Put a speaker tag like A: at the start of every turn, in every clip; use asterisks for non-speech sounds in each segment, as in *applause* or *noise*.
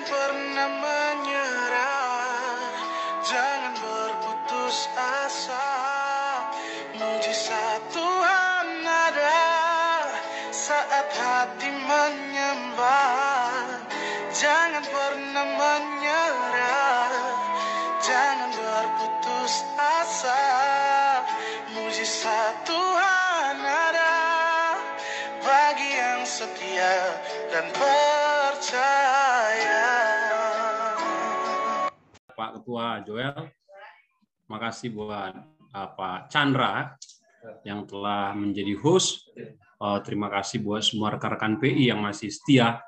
A: Jangan pernah menyerah, jangan berputus asa. Mujizat Tuhan ada saat hati menyembah. Jangan pernah menyerah, jangan berputus asa. Mujizat Tuhan ada bagi yang setia dan percaya.
B: Ketua Joel. Makasih buat uh, Pak Chandra yang telah menjadi host. Uh, terima kasih buat semua rekan-rekan PI yang masih setia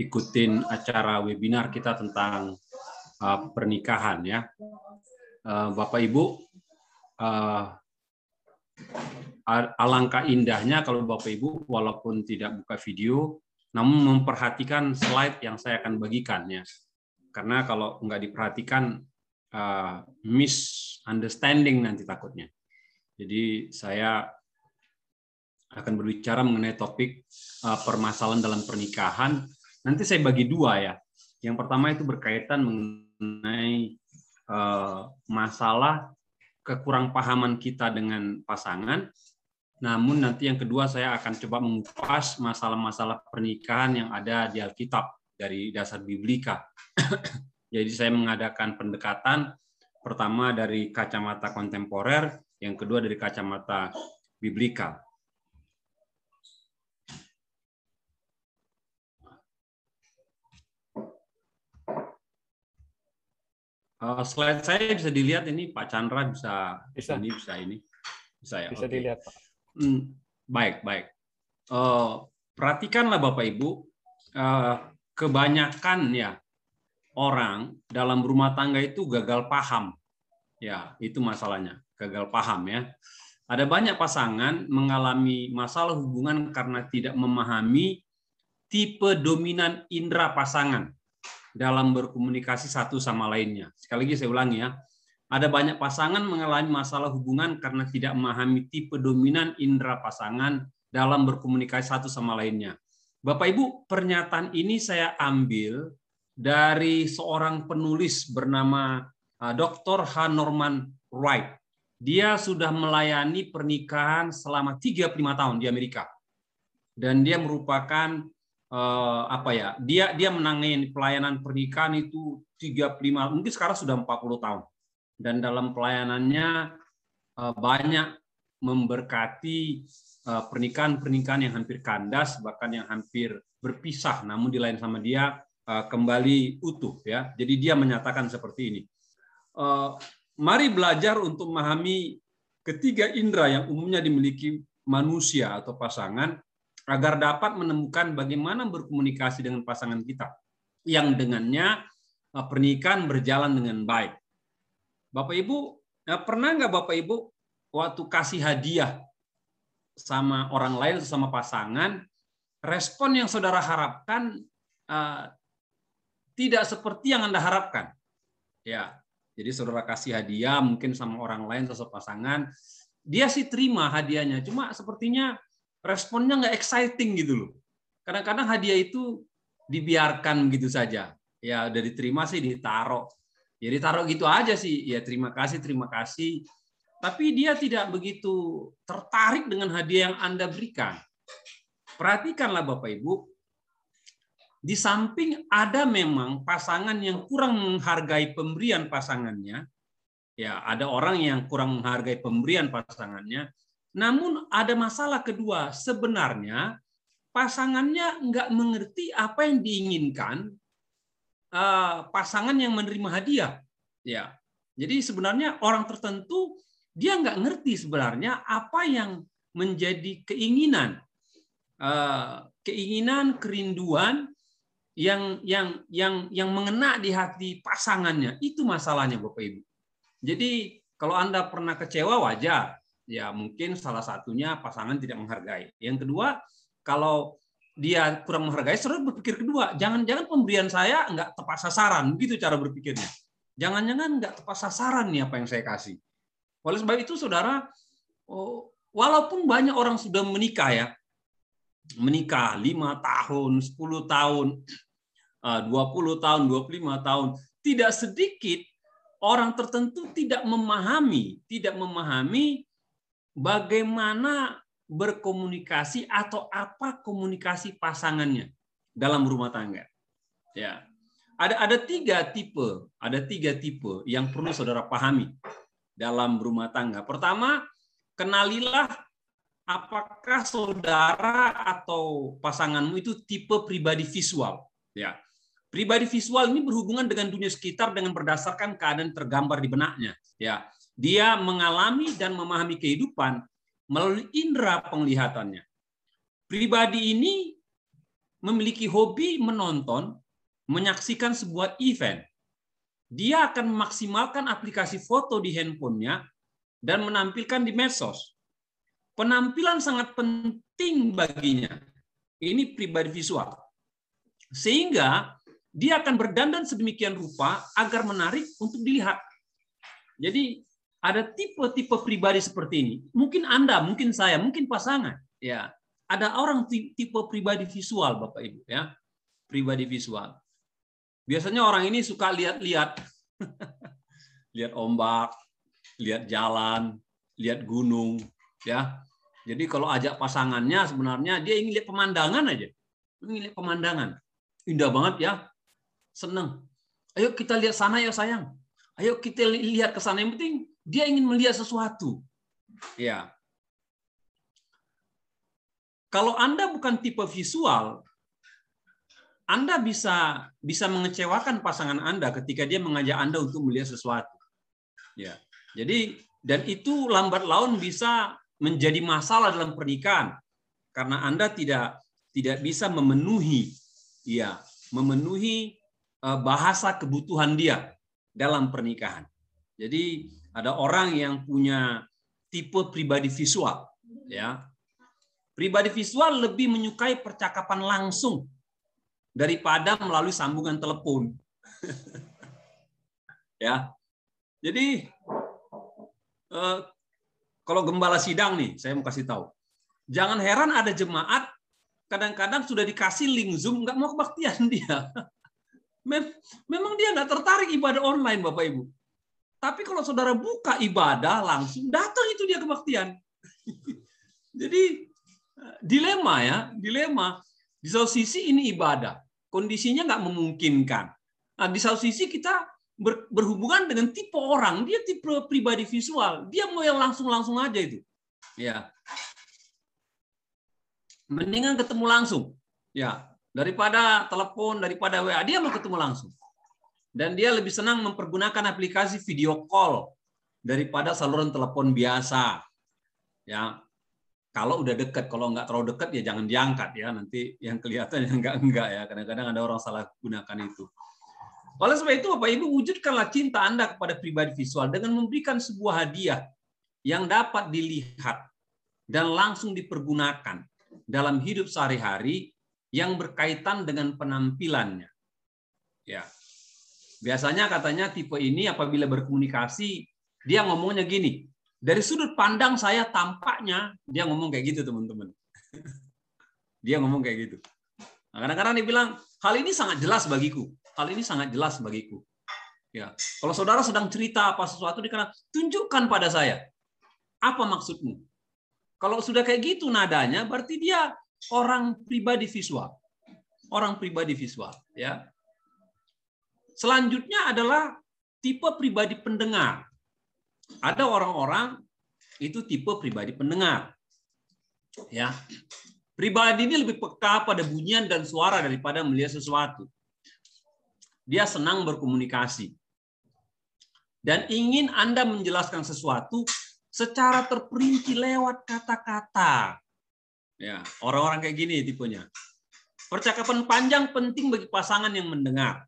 B: ikutin acara webinar kita tentang uh, pernikahan ya. Uh, Bapak Ibu, uh, alangkah indahnya kalau Bapak Ibu walaupun tidak buka video, namun memperhatikan slide yang saya akan bagikan ya. Karena kalau nggak diperhatikan uh, misunderstanding nanti takutnya. Jadi saya akan berbicara mengenai topik uh, permasalahan dalam pernikahan. Nanti saya bagi dua ya. Yang pertama itu berkaitan mengenai uh, masalah kekurang pahaman kita dengan pasangan. Namun nanti yang kedua saya akan coba mengupas masalah-masalah pernikahan yang ada di Alkitab dari dasar biblika. Jadi saya mengadakan pendekatan pertama dari kacamata kontemporer, yang kedua dari kacamata biblika. Uh, slide saya bisa dilihat ini Pak Chandra bisa,
C: Bisa.
B: ini bisa ini bisa ya.
C: Bisa
B: Oke.
C: dilihat, Pak.
B: Hmm, baik, baik. Eh, perhatikanlah Bapak Ibu, eh, kebanyakan ya orang dalam rumah tangga itu gagal paham. Ya, itu masalahnya, gagal paham ya. Ada banyak pasangan mengalami masalah hubungan karena tidak memahami tipe dominan indera pasangan dalam berkomunikasi satu sama lainnya. Sekali lagi saya ulangi ya, ada banyak pasangan mengalami masalah hubungan karena tidak memahami tipe dominan indera pasangan dalam berkomunikasi satu sama lainnya. Bapak Ibu, pernyataan ini saya ambil dari seorang penulis bernama uh, Dr. H. Norman Wright. Dia sudah melayani pernikahan selama 35 tahun di Amerika. Dan dia merupakan eh, apa ya? Dia dia menangani pelayanan pernikahan itu 35 mungkin sekarang sudah 40 tahun dan dalam pelayanannya eh, banyak memberkati pernikahan-pernikahan yang hampir kandas bahkan yang hampir berpisah namun dilayan sama dia kembali utuh ya. Jadi dia menyatakan seperti ini. Eh, Mari belajar untuk memahami ketiga indera yang umumnya dimiliki manusia atau pasangan agar dapat menemukan bagaimana berkomunikasi dengan pasangan kita yang dengannya eh, pernikahan berjalan dengan baik. Bapak Ibu, eh, pernah nggak Bapak Ibu waktu kasih hadiah sama orang lain sama pasangan, respon yang saudara harapkan eh, tidak seperti yang Anda harapkan. Ya, jadi saudara kasih hadiah mungkin sama orang lain sosok pasangan, dia sih terima hadiahnya, cuma sepertinya responnya nggak exciting gitu loh. Kadang-kadang hadiah itu dibiarkan gitu saja. Ya udah diterima sih ditaruh. Ya ditaruh gitu aja sih. Ya terima kasih, terima kasih. Tapi dia tidak begitu tertarik dengan hadiah yang Anda berikan. Perhatikanlah Bapak Ibu, di samping ada memang pasangan yang kurang menghargai pemberian pasangannya, ya ada orang yang kurang menghargai pemberian pasangannya. Namun ada masalah kedua, sebenarnya pasangannya nggak mengerti apa yang diinginkan eh, pasangan yang menerima hadiah. Ya, jadi sebenarnya orang tertentu dia nggak ngerti sebenarnya apa yang menjadi keinginan, eh, keinginan, kerinduan yang yang yang yang mengena di hati pasangannya itu masalahnya Bapak Ibu. Jadi kalau Anda pernah kecewa wajar, ya mungkin salah satunya pasangan tidak menghargai. Yang kedua, kalau dia kurang menghargai, saudara berpikir kedua, jangan-jangan pemberian saya nggak tepat sasaran, begitu cara berpikirnya. Jangan-jangan nggak tepat sasaran nih apa yang saya kasih. Oleh sebab itu, saudara, oh, walaupun banyak orang sudah menikah ya, menikah lima tahun, 10 tahun, 20 tahun, 25 tahun. Tidak sedikit orang tertentu tidak memahami, tidak memahami bagaimana berkomunikasi atau apa komunikasi pasangannya dalam rumah tangga. Ya. Ada ada tiga tipe, ada tiga tipe yang perlu saudara pahami dalam rumah tangga. Pertama, kenalilah apakah saudara atau pasanganmu itu tipe pribadi visual. Ya, Pribadi visual ini berhubungan dengan dunia sekitar dengan berdasarkan keadaan tergambar di benaknya. Ya, dia mengalami dan memahami kehidupan melalui indera penglihatannya. Pribadi ini memiliki hobi menonton, menyaksikan sebuah event. Dia akan memaksimalkan aplikasi foto di handphonenya dan menampilkan di medsos. Penampilan sangat penting baginya. Ini pribadi visual. Sehingga dia akan berdandan sedemikian rupa agar menarik untuk dilihat. Jadi ada tipe-tipe pribadi seperti ini. Mungkin Anda, mungkin saya, mungkin pasangan. Ya, ada orang tipe pribadi visual, Bapak Ibu. Ya, pribadi visual. Biasanya orang ini suka lihat-lihat, *laughs* lihat ombak, lihat jalan, lihat gunung. Ya, jadi kalau ajak pasangannya sebenarnya dia ingin lihat pemandangan aja, ingin lihat pemandangan. Indah banget ya, senang. Ayo kita lihat sana ya sayang. Ayo kita lihat ke sana. Yang penting dia ingin melihat sesuatu. Ya. Kalau Anda bukan tipe visual, Anda bisa bisa mengecewakan pasangan Anda ketika dia mengajak Anda untuk melihat sesuatu. Ya. Jadi dan itu lambat laun bisa menjadi masalah dalam pernikahan karena Anda tidak tidak bisa memenuhi ya, memenuhi Eh, bahasa kebutuhan dia dalam pernikahan. Jadi ada orang yang punya tipe pribadi visual, ya. Pribadi visual lebih menyukai percakapan langsung daripada melalui sambungan telepon. *laughs* ya. Jadi eh, kalau gembala sidang nih, saya mau kasih tahu. Jangan heran ada jemaat kadang-kadang sudah dikasih link Zoom nggak mau kebaktian *laughs* dia. Memang dia nggak tertarik ibadah online, Bapak Ibu. Tapi kalau saudara buka ibadah langsung datang itu dia kebaktian. *laughs* Jadi dilema ya, dilema. Di satu sisi ini ibadah, kondisinya nggak memungkinkan. Nah, di satu sisi kita berhubungan dengan tipe orang, dia tipe pribadi visual, dia mau yang langsung-langsung aja itu. Ya. Mendingan ketemu langsung. Ya, daripada telepon, daripada WA. Dia mau ketemu langsung. Dan dia lebih senang mempergunakan aplikasi video call daripada saluran telepon biasa. Ya, kalau udah dekat, kalau nggak terlalu dekat ya jangan diangkat ya. Nanti yang kelihatan *laughs* yang enggak enggak ya. Kadang-kadang ada orang salah gunakan itu. Oleh sebab itu, Bapak Ibu, wujudkanlah cinta Anda kepada pribadi visual dengan memberikan sebuah hadiah yang dapat dilihat dan langsung dipergunakan dalam hidup sehari-hari yang berkaitan dengan penampilannya. Ya. Biasanya katanya tipe ini apabila berkomunikasi dia ngomongnya gini, dari sudut pandang saya tampaknya dia ngomong kayak gitu teman-teman. *laughs* dia ngomong kayak gitu. Nah, kadang-kadang dia bilang hal ini sangat jelas bagiku. Hal ini sangat jelas bagiku. Ya, kalau saudara sedang cerita apa sesuatu dikatakan tunjukkan pada saya apa maksudmu. Kalau sudah kayak gitu nadanya, berarti dia orang pribadi visual. Orang pribadi visual, ya. Selanjutnya adalah tipe pribadi pendengar. Ada orang-orang itu tipe pribadi pendengar. Ya. Pribadi ini lebih peka pada bunyian dan suara daripada melihat sesuatu. Dia senang berkomunikasi. Dan ingin Anda menjelaskan sesuatu secara terperinci lewat kata-kata. Ya, orang-orang kayak gini tipenya. Percakapan panjang penting bagi pasangan yang mendengar.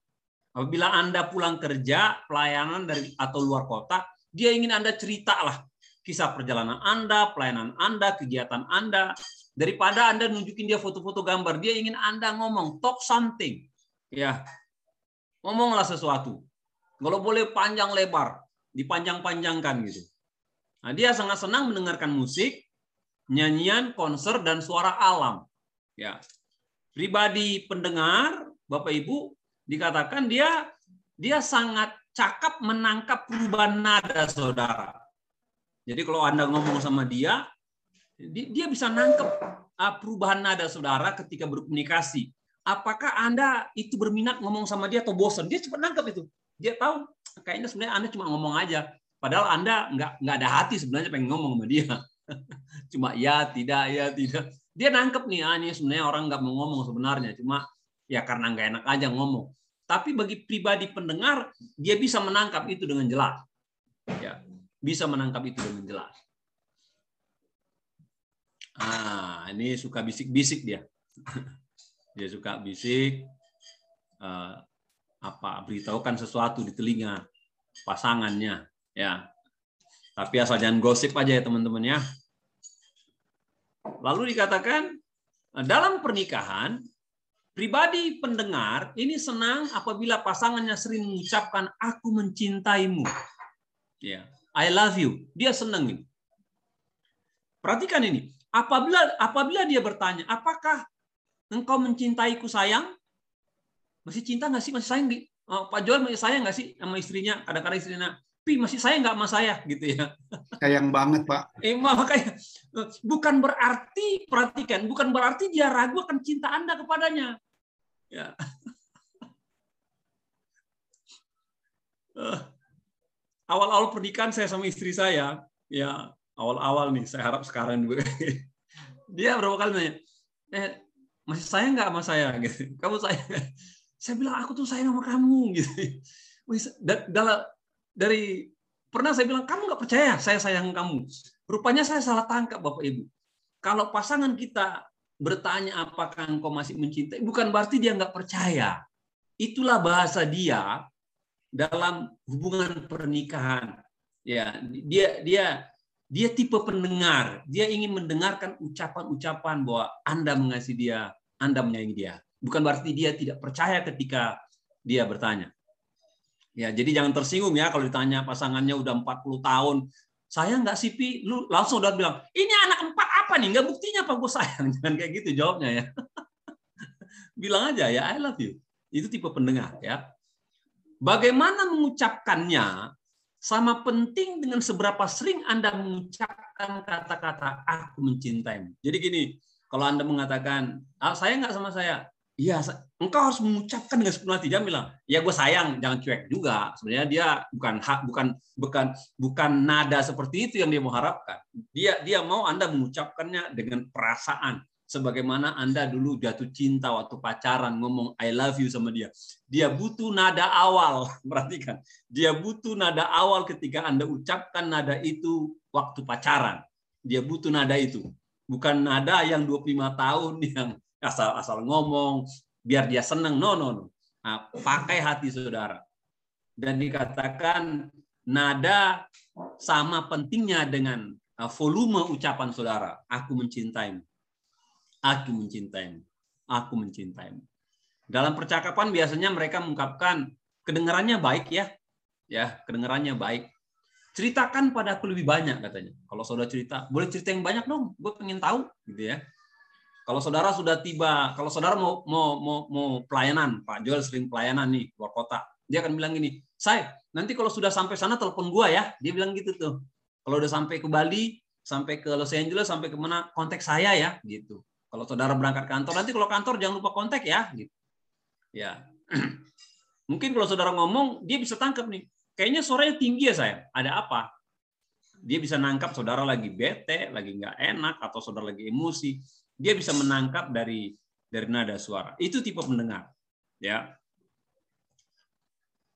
B: Apabila Anda pulang kerja, pelayanan dari atau luar kota, dia ingin Anda ceritalah kisah perjalanan Anda, pelayanan Anda, kegiatan Anda. Daripada Anda nunjukin dia foto-foto gambar, dia ingin Anda ngomong, talk something. Ya, ngomonglah sesuatu. Kalau boleh panjang lebar, dipanjang-panjangkan gitu. Nah, dia sangat senang mendengarkan musik, nyanyian, konser, dan suara alam. Ya, pribadi pendengar, Bapak Ibu, dikatakan dia dia sangat cakap menangkap perubahan nada saudara. Jadi kalau Anda ngomong sama dia, dia bisa nangkep ah, perubahan nada saudara ketika berkomunikasi. Apakah Anda itu berminat ngomong sama dia atau bosan? Dia cepat nangkep itu. Dia tahu kayaknya sebenarnya Anda cuma ngomong aja. Padahal Anda nggak nggak ada hati sebenarnya pengen ngomong sama dia. *laughs* Cuma ya, tidak, ya, tidak. Dia nangkep nih, ah, ini sebenarnya orang nggak mau ngomong sebenarnya. Cuma ya karena nggak enak aja ngomong. Tapi bagi pribadi pendengar, dia bisa menangkap itu dengan jelas. Ya, bisa menangkap itu dengan jelas. Ah, ini suka bisik-bisik dia. *laughs* Dia suka bisik, uh, apa beritahukan sesuatu di telinga pasangannya, ya. Tapi asal jangan gosip aja ya teman-teman ya. Lalu dikatakan dalam pernikahan pribadi pendengar ini senang apabila pasangannya sering mengucapkan aku mencintaimu. Ya, I love you. Dia senang ini. Perhatikan ini. Apabila apabila dia bertanya, apakah engkau mencintaiku sayang? Masih cinta nggak sih? Masih sayang? Oh, Pak Joel masih sayang nggak sih sama istrinya? Kadang-kadang istrinya, Pi masih sayang nggak sama saya gitu ya.
C: Sayang banget Pak.
B: Eh, makanya bukan berarti perhatikan, bukan berarti dia ragu akan cinta Anda kepadanya. Ya. Awal-awal pernikahan saya sama istri saya, ya awal-awal nih, saya harap sekarang juga. *laughs* Dia berapa kali nanya, eh masih sayang nggak sama saya? *laughs* Gitu. Kamu sayang? Saya bilang aku tuh sayang sama kamu *laughs* gitu. Dalam dari pernah saya bilang kamu nggak percaya saya sayang kamu. Rupanya saya salah tangkap Bapak Ibu. Kalau pasangan kita bertanya apakah engkau masih mencintai, bukan berarti dia nggak percaya. Itulah bahasa dia dalam hubungan pernikahan. Ya, dia dia dia tipe pendengar. Dia ingin mendengarkan ucapan-ucapan bahwa Anda mengasihi dia, Anda menyayangi dia. Bukan berarti dia tidak percaya ketika dia bertanya. Ya, jadi jangan tersinggung ya kalau ditanya pasangannya udah 40 tahun, saya nggak sih Pi, lu langsung udah bilang, ini anak empat apa nih? Nggak buktinya apa gue sayang. *laughs* Jangan kayak gitu jawabnya ya. *laughs* bilang aja ya, I love you. Itu tipe pendengar ya. Bagaimana mengucapkannya sama penting dengan seberapa sering Anda mengucapkan kata-kata aku mencintaimu. Jadi gini, kalau Anda mengatakan, ah, saya nggak sama saya, Iya, engkau harus mengucapkan dengan sepenuh hati. Dia bilang, ya gue sayang, jangan cuek juga. Sebenarnya dia bukan hak, bukan bukan bukan nada seperti itu yang dia mau harapkan. Dia dia mau Anda mengucapkannya dengan perasaan, sebagaimana Anda dulu jatuh cinta waktu pacaran ngomong I love you sama dia. Dia butuh nada awal, *laughs* perhatikan. Dia butuh nada awal ketika Anda ucapkan nada itu waktu pacaran. Dia butuh nada itu. Bukan nada yang 25 tahun *laughs* yang asal asal ngomong biar dia senang no no no. Nah, pakai hati saudara. Dan dikatakan nada sama pentingnya dengan uh, volume ucapan saudara. Aku mencintaimu. Aku mencintaimu. Aku mencintaimu. Dalam percakapan biasanya mereka mengungkapkan kedengarannya baik ya. Ya kedengarannya baik ceritakan pada aku lebih banyak katanya kalau saudara cerita boleh cerita yang banyak dong gue pengen tahu gitu ya kalau saudara sudah tiba, kalau saudara mau mau mau, mau pelayanan, Pak Joel sering pelayanan nih luar kota, dia akan bilang gini, saya nanti kalau sudah sampai sana telepon gua ya, dia bilang gitu tuh. Kalau udah sampai ke Bali, sampai ke Los Angeles, sampai ke mana kontak saya ya, gitu. Kalau saudara berangkat kantor, nanti kalau kantor jangan lupa kontak ya, gitu. Ya, *clears throat* mungkin kalau saudara ngomong, dia bisa tangkap nih. Kayaknya suaranya tinggi ya saya. Ada apa? Dia bisa nangkap saudara lagi bete, lagi nggak enak, atau saudara lagi emosi dia bisa menangkap dari dari nada suara. Itu tipe pendengar. Ya.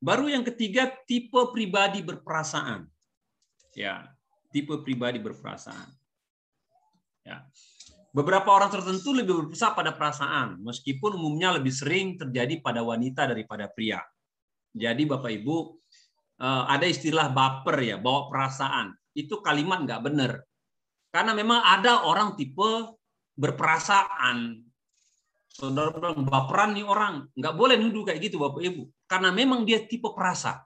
B: Baru yang ketiga tipe pribadi berperasaan. Ya, tipe pribadi berperasaan. Ya. Beberapa orang tertentu lebih berpusat pada perasaan, meskipun umumnya lebih sering terjadi pada wanita daripada pria. Jadi Bapak Ibu, ada istilah baper ya, bawa perasaan. Itu kalimat nggak benar. Karena memang ada orang tipe berperasaan. Saudara bilang baperan nih orang, nggak boleh nuduh kayak gitu Bapak Ibu, karena memang dia tipe perasa.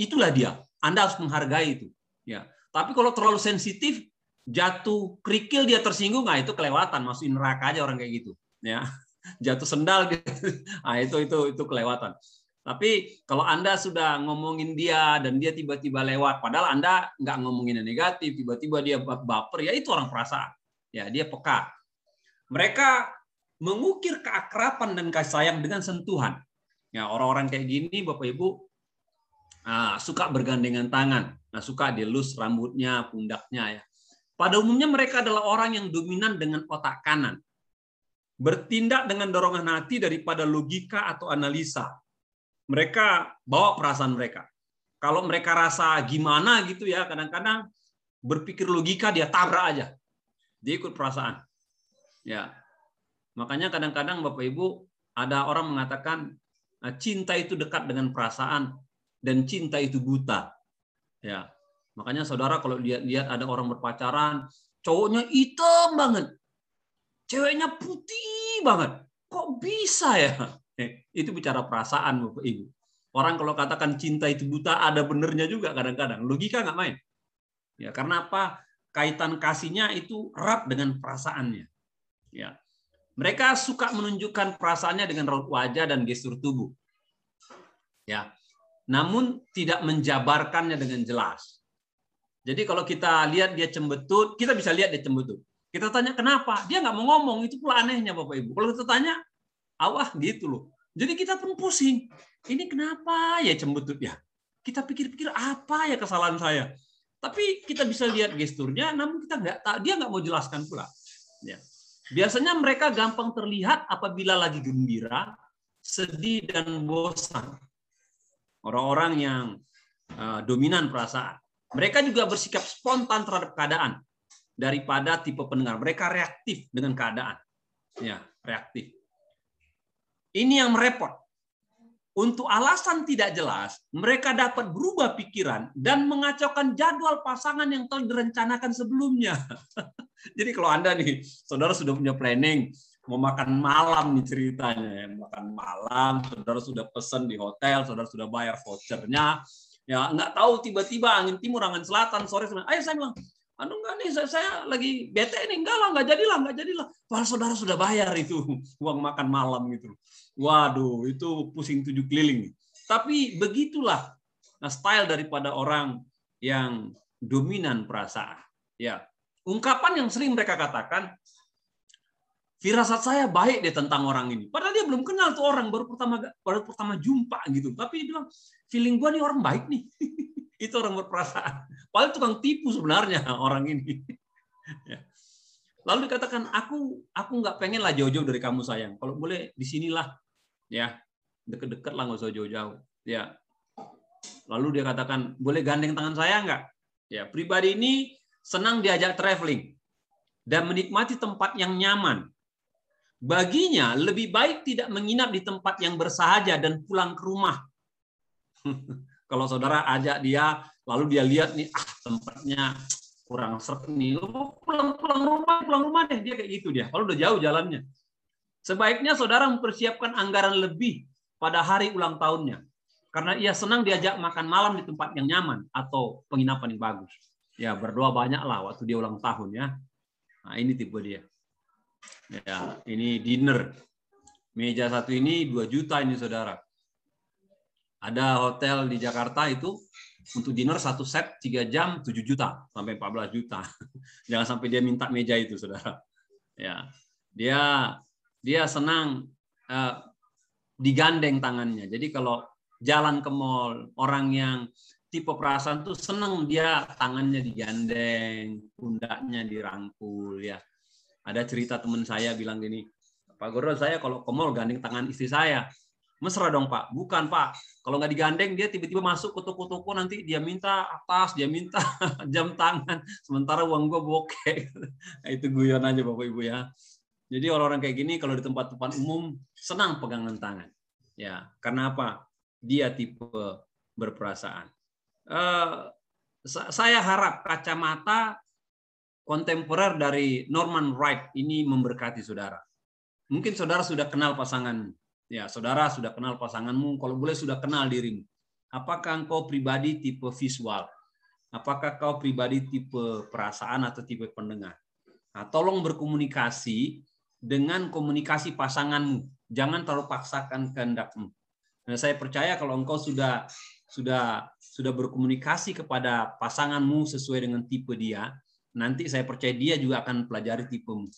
B: Itulah dia. Anda harus menghargai itu. Ya. Tapi kalau terlalu sensitif, jatuh kerikil dia tersinggung, nah itu kelewatan, masukin neraka aja orang kayak gitu. Ya. *laughs* Jatuh sendal gitu. Nah, *laughs* itu itu itu kelewatan. Tapi kalau Anda sudah ngomongin dia dan dia tiba-tiba lewat, padahal Anda nggak ngomongin yang negatif, tiba-tiba dia baper, ya itu orang perasaan. Ya, dia peka. Mereka mengukir keakraban dan kasih sayang dengan sentuhan. Ya, orang-orang kayak gini, Bapak Ibu, ah, suka bergandengan tangan, nah, suka dilus rambutnya, pundaknya ya. Pada umumnya mereka adalah orang yang dominan dengan otak kanan. Bertindak dengan dorongan hati daripada logika atau analisa mereka bawa perasaan mereka. Kalau mereka rasa gimana gitu ya, kadang-kadang berpikir logika dia tabrak aja. Dia ikut perasaan. Ya. Makanya kadang-kadang Bapak Ibu ada orang mengatakan nah, cinta itu dekat dengan perasaan dan cinta itu buta. Ya. Makanya saudara kalau lihat lihat ada orang berpacaran, cowoknya hitam banget. Ceweknya putih banget. Kok bisa ya? Eh, itu bicara perasaan Bapak Ibu. Orang kalau katakan cinta itu buta, ada benernya juga kadang-kadang. Logika nggak main. Ya, karena apa? Kaitan kasihnya itu erat dengan perasaannya. Ya. Mereka suka menunjukkan perasaannya dengan raut wajah dan gestur tubuh. Ya. Namun tidak menjabarkannya dengan jelas. Jadi kalau kita lihat dia cembetut, kita bisa lihat dia cembetut. Kita tanya kenapa? Dia nggak mau ngomong. Itu pula anehnya Bapak Ibu. Kalau kita tanya, awah gitu loh. Jadi kita pun pusing. Ini kenapa ya cembetut ya? Kita pikir-pikir apa ya kesalahan saya? Tapi kita bisa lihat gesturnya, namun kita nggak tahu dia nggak mau jelaskan pula. Ya. Biasanya mereka gampang terlihat apabila lagi gembira, sedih dan bosan. Orang-orang yang uh, dominan perasaan. Mereka juga bersikap spontan terhadap keadaan daripada tipe pendengar. Mereka reaktif dengan keadaan. Ya, reaktif. Ini yang merepot. Untuk alasan tidak jelas, mereka dapat berubah pikiran dan mengacaukan jadwal pasangan yang telah direncanakan sebelumnya. *laughs* Jadi kalau Anda nih, saudara sudah punya planning, mau makan malam nih ceritanya, makan malam, saudara sudah pesan di hotel, saudara sudah bayar vouchernya, ya nggak tahu tiba-tiba angin timur, angin selatan, sore, ayo saya bilang, anu enggak nih saya, saya lagi bete nih. Enggak lah enggak jadilah enggak jadilah. Padahal saudara sudah bayar itu *laughs* uang makan malam gitu. Waduh itu pusing tujuh keliling tapi begitulah nah, style daripada orang yang dominan perasaan. Ya ungkapan yang sering mereka katakan firasat saya baik deh tentang orang ini. Padahal dia belum kenal tuh orang baru pertama baru pertama jumpa gitu. Tapi dia bilang feeling gua nih orang baik nih *laughs* itu orang berperasaan. Paling tukang tipu sebenarnya orang ini. Ya. Lalu dikatakan aku aku nggak pengen lah jauh-jauh dari kamu sayang. Kalau boleh di sinilah ya deket-deket lah nggak usah jauh-jauh. Ya. Lalu dia katakan boleh gandeng tangan saya nggak? Ya pribadi ini senang diajak traveling dan menikmati tempat yang nyaman. Baginya lebih baik tidak menginap di tempat yang bersahaja dan pulang ke rumah. *laughs* Kalau saudara ajak dia, lalu dia lihat nih, ah tempatnya kurang seret nih, oh, pulang pulang rumah, pulang rumah deh dia kayak gitu dia. Kalau udah jauh jalannya. Sebaiknya saudara mempersiapkan anggaran lebih pada hari ulang tahunnya, karena ia senang diajak makan malam di tempat yang nyaman atau penginapan yang bagus. Ya berdoa banyak lah waktu dia ulang tahun ya. Nah ini tipe dia. Ya ini dinner. Meja satu ini 2 juta ini saudara. Ada hotel di Jakarta itu untuk dinner satu set tiga jam 7 juta sampai 14 juta. *laughs* Jangan sampai dia minta meja itu, saudara. Ya, dia dia senang uh, digandeng tangannya. Jadi kalau jalan ke mall, orang yang tipe perasaan tuh senang dia tangannya digandeng, pundaknya dirangkul ya. Ada cerita teman saya bilang gini, Pak Goro saya kalau ke mall gandeng tangan istri saya, mesra dong Pak. Bukan Pak. Kalau nggak digandeng dia tiba-tiba masuk ke toko-toko nanti dia minta atas, dia minta *laughs* jam tangan. Sementara uang gua bokeh. Nah, *laughs* itu guyon aja Bapak Ibu ya. Jadi orang-orang kayak gini kalau di tempat-tempat umum senang pegangan tangan. Ya, karena apa? Dia tipe berperasaan. Uh, saya harap kacamata kontemporer dari Norman Wright ini memberkati saudara. Mungkin saudara sudah kenal pasangan Ya, saudara sudah kenal pasanganmu, kalau boleh sudah kenal dirimu. Apakah engkau pribadi tipe visual? Apakah kau pribadi tipe perasaan atau tipe pendengar? Nah, tolong berkomunikasi dengan komunikasi pasanganmu. Jangan terlalu paksakan kehendakmu. Nah, saya percaya kalau engkau sudah sudah sudah berkomunikasi kepada pasanganmu sesuai dengan tipe dia, nanti saya percaya dia juga akan pelajari tipemu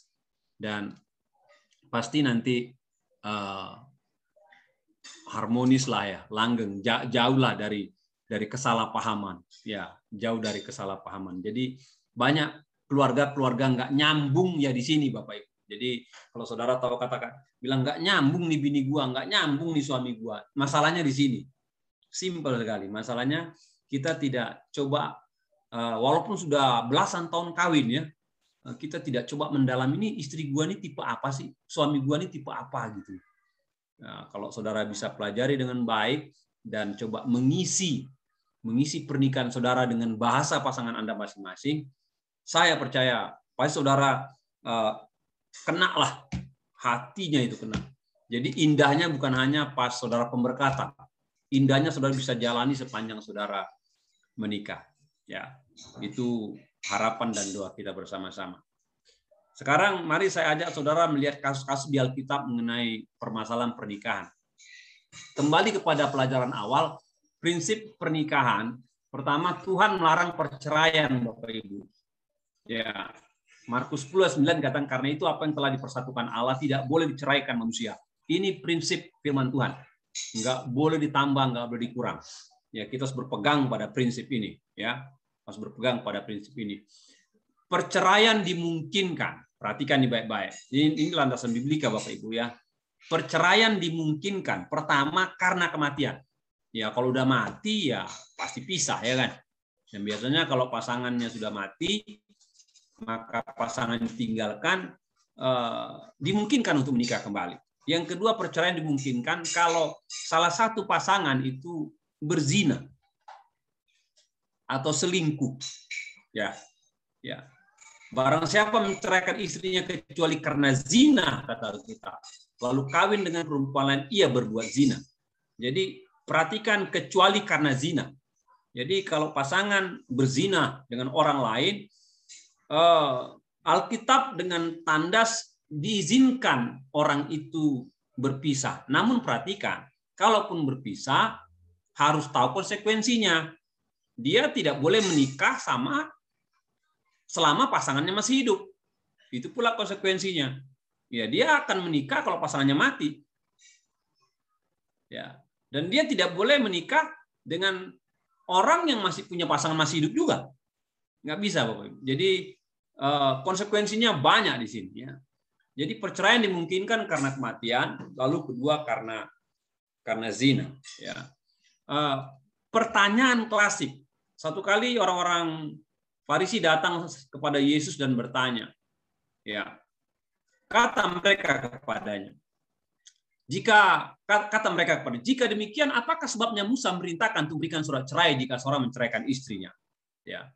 B: dan pasti nanti uh, harmonis lah ya, langgeng, jauh lah dari dari kesalahpahaman, ya jauh dari kesalahpahaman. Jadi banyak keluarga-keluarga nggak nyambung ya di sini Bapak Ibu. Jadi kalau saudara tahu katakan bilang nggak nyambung nih bini gua, nggak nyambung nih suami gua. Masalahnya di sini. Simpel sekali. Masalahnya kita tidak coba eh, walaupun sudah belasan tahun kawin ya, eh, kita tidak coba mendalam ini istri gua nih tipe apa sih, suami gua nih tipe apa gitu. Nah, kalau saudara bisa pelajari dengan baik dan coba mengisi mengisi pernikahan saudara dengan bahasa pasangan Anda masing-masing, saya percaya pasti saudara uh, kena lah hatinya itu kena. Jadi indahnya bukan hanya pas saudara pemberkatan, indahnya saudara bisa jalani sepanjang saudara menikah. Ya, itu harapan dan doa kita bersama-sama. Sekarang mari saya ajak saudara melihat kasus-kasus di Alkitab mengenai permasalahan pernikahan. Kembali kepada pelajaran awal, prinsip pernikahan, pertama Tuhan melarang perceraian Bapak Ibu. Ya, Markus 10 9 katakan karena itu apa yang telah dipersatukan Allah tidak boleh diceraikan manusia. Ini prinsip firman Tuhan. Enggak boleh ditambah, enggak boleh dikurang. Ya, kita harus berpegang pada prinsip ini, ya. Harus berpegang pada prinsip ini. Perceraian dimungkinkan. Perhatikan ini baik-baik. Ini, ini landasan biblika Bapak Ibu ya. Perceraian dimungkinkan pertama karena kematian ya kalau udah mati ya pasti pisah ya kan. Dan biasanya kalau pasangannya sudah mati, maka pasangan ditinggalkan eh, dimungkinkan untuk menikah kembali. Yang kedua perceraian dimungkinkan kalau salah satu pasangan itu berzina atau selingkuh. Ya. Ya. Barang siapa menceraikan istrinya kecuali karena zina kata kita, lalu kawin dengan perempuan lain ia berbuat zina. Jadi perhatikan kecuali karena zina. Jadi kalau pasangan berzina dengan orang lain, eh, Alkitab dengan tandas diizinkan orang itu berpisah. Namun perhatikan, kalaupun berpisah harus tahu konsekuensinya. Dia tidak boleh menikah sama selama pasangannya masih hidup. Itu pula konsekuensinya. Ya, dia akan menikah kalau pasangannya mati. Ya, dan dia tidak boleh menikah dengan orang yang masih punya pasangan masih hidup juga. Nggak bisa, Bapak Ibu. Jadi eh, konsekuensinya banyak di sini. Ya. Jadi perceraian dimungkinkan karena kematian, lalu kedua karena karena zina. Ya. Eh, pertanyaan klasik. Satu kali orang-orang Farisi datang kepada Yesus dan bertanya, ya kata mereka kepadanya, jika kata mereka kepada jika demikian apakah sebabnya Musa merintahkan untuk berikan surat cerai jika seorang menceraikan istrinya? Ya.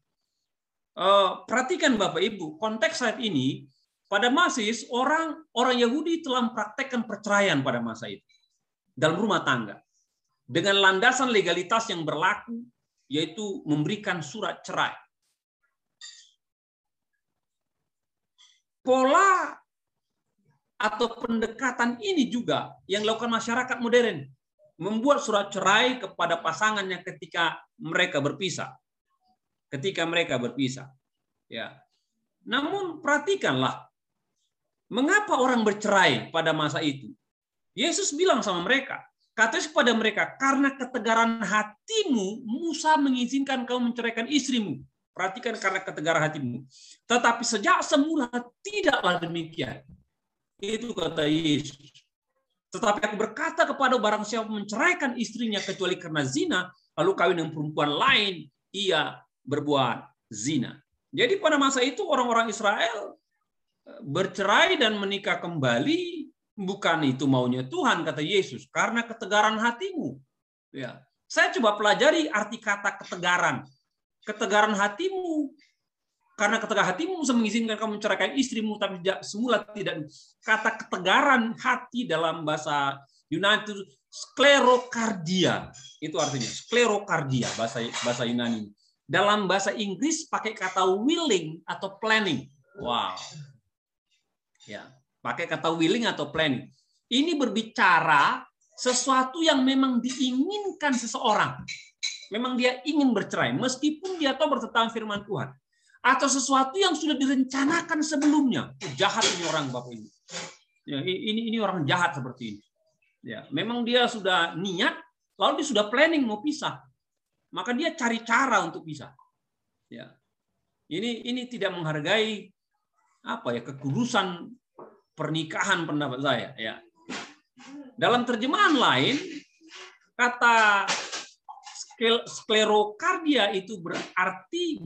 B: Uh, perhatikan Bapak Ibu, konteks saat ini pada masa orang orang Yahudi telah mempraktekkan perceraian pada masa itu dalam rumah tangga dengan landasan legalitas yang berlaku yaitu memberikan surat cerai. Pola atau pendekatan ini juga yang dilakukan masyarakat modern membuat surat cerai kepada pasangannya ketika mereka berpisah. Ketika mereka berpisah ya. Namun perhatikanlah mengapa orang bercerai pada masa itu? Yesus bilang sama mereka katanya kepada mereka karena ketegaran hatimu Musa mengizinkan kamu menceraikan istrimu perhatikan karena ketegaran hatimu tetapi sejak semula tidaklah demikian itu kata Yesus. Tetapi aku berkata kepada barang siapa menceraikan istrinya kecuali karena zina, lalu kawin dengan perempuan lain, ia berbuat zina. Jadi pada masa itu orang-orang Israel eh, bercerai dan menikah kembali bukan itu maunya Tuhan kata Yesus karena ketegaran hatimu. Ya. Saya coba pelajari arti kata ketegaran. Ketegaran hatimu karena ketegaran hatimu bisa mengizinkan kamu menceraikan istrimu, tapi tidak, semula tidak. Kata ketegaran hati dalam bahasa Yunani itu sklerokardia. Itu artinya sklerokardia bahasa bahasa Yunani. Dalam bahasa Inggris pakai kata willing atau planning. Wow. Ya, pakai kata willing atau planning. Ini berbicara sesuatu yang memang diinginkan seseorang. Memang dia ingin bercerai, meskipun dia tahu bertentangan firman Tuhan. Atau sesuatu yang sudah direncanakan sebelumnya. Jahat ini orang Bapak Ibu. Ya, ini ini orang jahat seperti ini. Ya, memang dia sudah niat, lalu dia sudah planning mau pisah. Maka dia cari cara untuk pisah. Ya. Ini ini tidak menghargai apa ya kekudusan pernikahan pendapat saya ya. Dalam terjemahan lain, kata sklerokardia itu berarti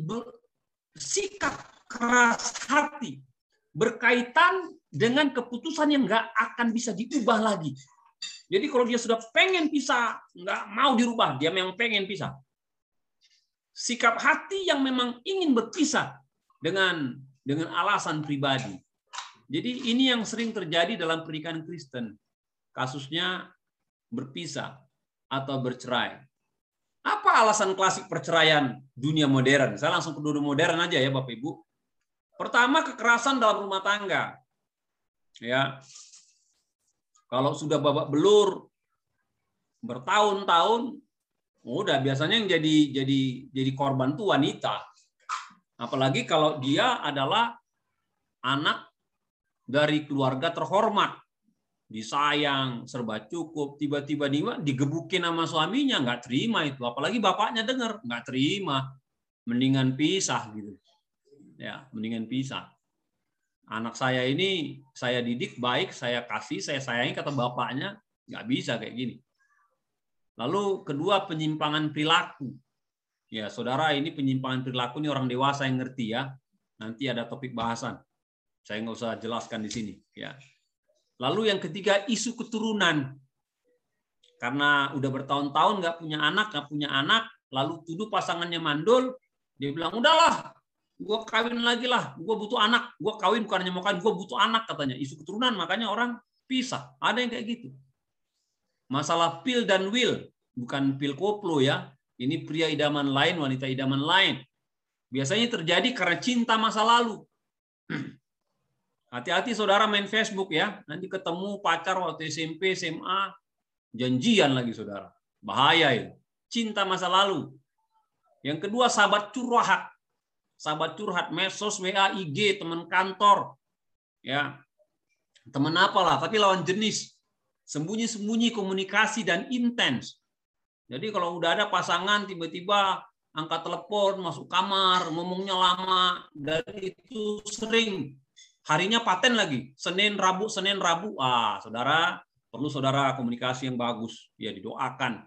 B: sikap keras hati berkaitan dengan keputusan yang nggak akan bisa diubah lagi. Jadi kalau dia sudah pengen pisah, nggak mau dirubah, dia memang pengen pisah. Sikap hati yang memang ingin berpisah dengan dengan alasan pribadi. Jadi ini yang sering terjadi dalam pernikahan Kristen kasusnya berpisah atau bercerai. Alasan klasik perceraian dunia modern? Saya langsung ke dunia modern aja ya Bapak Ibu. Pertama kekerasan dalam rumah tangga. Ya. Kalau sudah babak belur bertahun-tahun udah biasanya yang jadi jadi jadi korban tuh wanita. Apalagi kalau dia adalah anak dari keluarga terhormat disayang, serba cukup, tiba-tiba digebukin sama suaminya, nggak terima itu. Apalagi bapaknya dengar, nggak terima. Mendingan pisah gitu. Ya, mendingan pisah. Anak saya ini saya didik baik, saya kasih, saya sayangi kata bapaknya, nggak bisa kayak gini. Lalu kedua penyimpangan perilaku. Ya, saudara ini penyimpangan perilaku ini orang dewasa yang ngerti ya. Nanti ada topik bahasan. Saya nggak usah jelaskan di sini. Ya, Lalu yang ketiga isu keturunan. Karena udah bertahun-tahun nggak punya anak, nggak punya anak, lalu tuduh pasangannya mandul, dia bilang udahlah, gue kawin lagi lah, gue butuh anak, gue kawin bukan hanya mau kawin, gue butuh anak katanya. Isu keturunan makanya orang pisah. Ada yang kayak gitu. Masalah pil dan will, bukan pil koplo ya. Ini pria idaman lain, wanita idaman lain. Biasanya terjadi karena cinta masa lalu. *clears throat* Hati-hati saudara main Facebook ya. Nanti ketemu pacar waktu SMP, SMA, janjian lagi saudara. Bahaya itu. Cinta masa lalu. Yang kedua sahabat curhat. Sahabat curhat, mesos, WA, IG, teman kantor. Ya. Teman apalah, tapi lawan jenis. Sembunyi-sembunyi komunikasi dan intens. Jadi kalau udah ada pasangan tiba-tiba angkat telepon, masuk kamar, ngomongnya lama, dan itu sering harinya paten lagi. Senin Rabu Senin Rabu. Ah saudara perlu saudara komunikasi yang bagus. Ya didoakan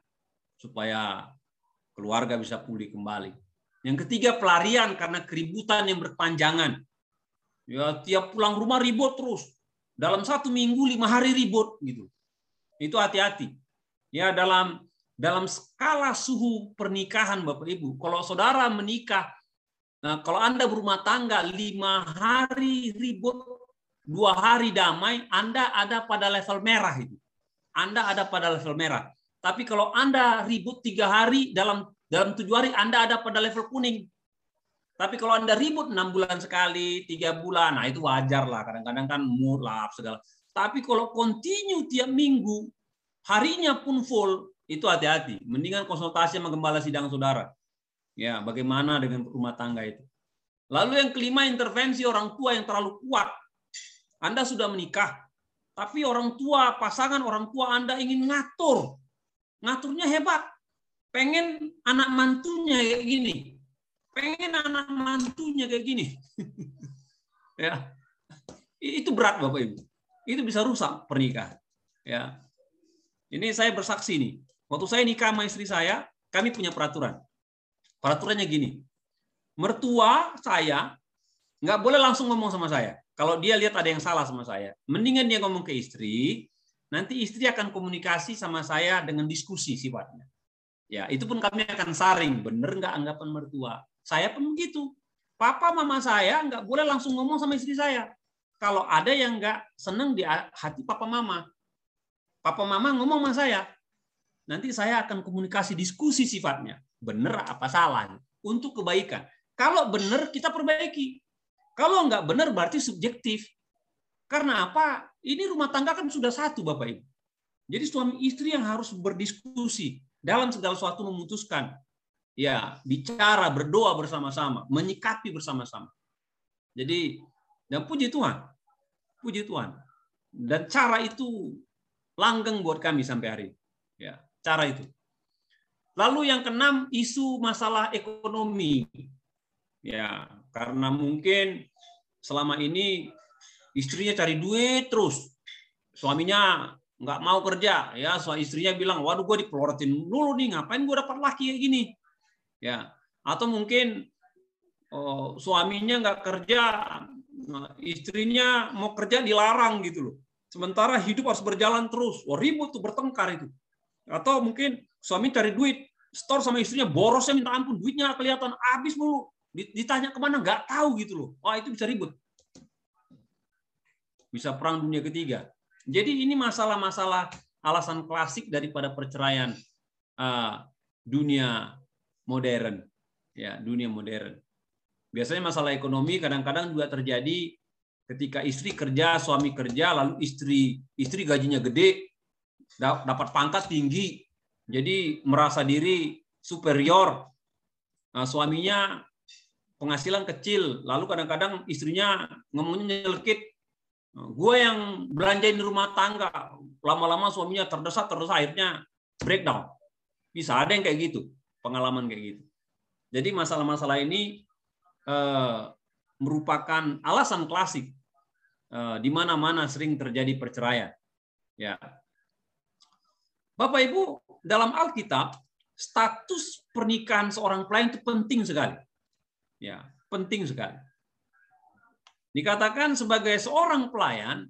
B: supaya keluarga bisa pulih kembali. Yang ketiga pelarian karena keributan yang berpanjangan ya tiap pulang rumah ribut terus. Dalam satu minggu lima hari ribut gitu. Itu hati-hati. Ya dalam dalam skala suhu pernikahan Bapak Ibu kalau saudara menikah Nah, kalau Anda berumah tangga lima hari ribut, dua hari damai, Anda ada pada level merah itu. Anda ada pada level merah. Tapi kalau Anda ribut tiga hari dalam dalam tujuh hari, Anda ada pada level kuning. Tapi kalau Anda ribut enam bulan sekali, tiga bulan, nah itu wajar lah. Kadang-kadang kan lah segala. Tapi kalau continue tiap minggu, harinya pun full, itu hati-hati. Mendingan konsultasi sama gembala sidang saudara. Ya, bagaimana dengan rumah tangga itu? Lalu yang kelima intervensi orang tua yang terlalu kuat. Anda sudah menikah, tapi orang tua, pasangan orang tua Anda ingin ngatur. Ngaturnya hebat. Pengen anak mantunya kayak gini. Pengen anak mantunya kayak gini. *laughs* ya. Itu berat Bapak Ibu. Itu bisa rusak pernikahan. Ya. Ini saya bersaksi nih. Waktu saya nikah sama istri saya, kami punya peraturan. Peraturannya gini, mertua saya nggak boleh langsung ngomong sama saya. Kalau dia lihat ada yang salah sama saya, mendingan dia ngomong ke istri, nanti istri akan komunikasi sama saya dengan diskusi sifatnya. Ya, itu pun kami akan saring, bener nggak anggapan mertua. Saya pun begitu. Papa mama saya nggak boleh langsung ngomong sama istri saya. Kalau ada yang nggak seneng di hati papa mama, papa mama ngomong sama saya, nanti saya akan komunikasi diskusi sifatnya benar apa salah untuk kebaikan. Kalau benar kita perbaiki. Kalau nggak benar berarti subjektif. Karena apa? Ini rumah tangga kan sudah satu Bapak Ibu. Jadi suami istri yang harus berdiskusi dalam segala sesuatu memutuskan. Ya, bicara, berdoa bersama-sama, menyikapi bersama-sama. Jadi, dan puji Tuhan. Puji Tuhan. Dan cara itu langgeng buat kami sampai hari. Ya, cara itu. Lalu yang keenam isu masalah ekonomi. Ya, karena mungkin selama ini istrinya cari duit terus. Suaminya nggak mau kerja, ya. So istrinya bilang, waduh gue dipelorotin dulu nih, ngapain gue dapat laki kayak gini? Ya, atau mungkin oh, suaminya nggak kerja, istrinya mau kerja dilarang gitu loh. Sementara hidup harus berjalan terus. Wah, ribut tuh bertengkar itu. Atau mungkin suami cari duit, store sama istrinya borosnya minta ampun, duitnya kelihatan habis mulu. Ditanya ke mana nggak tahu gitu loh. Wah itu bisa ribut. Bisa perang dunia ketiga. Jadi ini masalah-masalah alasan klasik daripada perceraian uh, dunia modern. Ya, dunia modern. Biasanya masalah ekonomi kadang-kadang juga terjadi ketika istri kerja, suami kerja, lalu istri istri gajinya gede, dapat pangkat tinggi, jadi merasa diri superior. Nah, suaminya penghasilan kecil, lalu kadang-kadang istrinya ngomongnya nyelekit. Nah, gue yang belanjain rumah tangga, lama-lama suaminya terdesak, terdesak, akhirnya breakdown. Bisa ada yang kayak gitu, pengalaman kayak gitu. Jadi masalah-masalah ini eh, merupakan alasan klasik eh, di mana-mana sering terjadi perceraian. Ya, Bapak Ibu, dalam Alkitab, status pernikahan seorang pelayan itu penting sekali. Ya, penting sekali. Dikatakan sebagai seorang pelayan,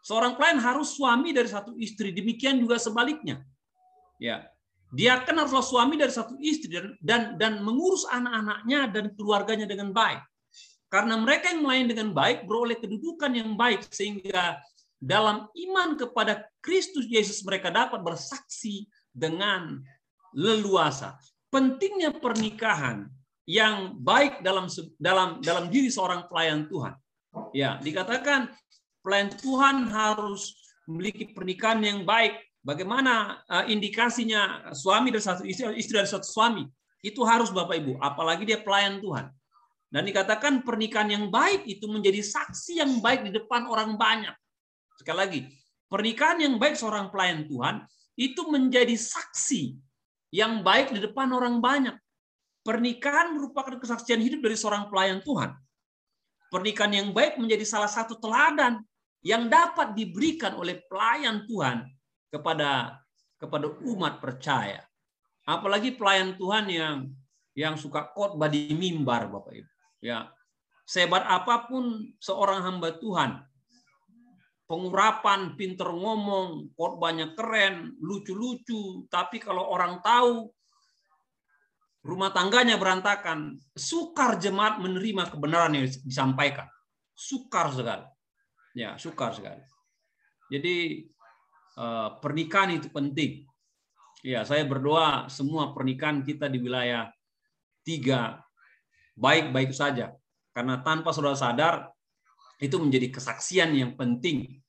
B: seorang pelayan harus suami dari satu istri, demikian juga sebaliknya. Ya, dia kan haruslah suami dari satu istri dan dan, mengurus anak-anaknya dan keluarganya dengan baik. Karena mereka yang melayani dengan baik beroleh kedudukan yang baik sehingga dalam iman kepada Kristus Yesus mereka dapat bersaksi dengan leluasa. Pentingnya pernikahan yang baik dalam dalam dalam diri seorang pelayan Tuhan. Ya, dikatakan pelayan Tuhan harus memiliki pernikahan yang baik. Bagaimana uh, indikasinya suami dari satu istri, istri dari satu suami? Itu harus Bapak Ibu, apalagi dia pelayan Tuhan. Dan dikatakan pernikahan yang baik itu menjadi saksi yang baik di depan orang banyak. Sekali lagi, pernikahan yang baik seorang pelayan Tuhan itu menjadi saksi yang baik di depan orang banyak. Pernikahan merupakan kesaksian hidup dari seorang pelayan Tuhan. Pernikahan yang baik menjadi salah satu teladan yang dapat diberikan oleh pelayan Tuhan kepada kepada umat percaya. Apalagi pelayan Tuhan yang yang suka khotbah di mimbar Bapak Ibu. Ya. Sebat apa pun seorang hamba Tuhan, pengurapan, pinter ngomong, khotbahnya keren, lucu-lucu, tapi kalau orang tahu rumah tangganya berantakan, sukar jemaat menerima kebenaran yang disampaikan. Sukar sekali. Ya, sukar sekali. Jadi eh, pernikahan itu penting. Ya, saya berdoa semua pernikahan kita di wilayah tiga baik-baik saja. Karena tanpa saudara sadar, itu menjadi kesaksian yang penting.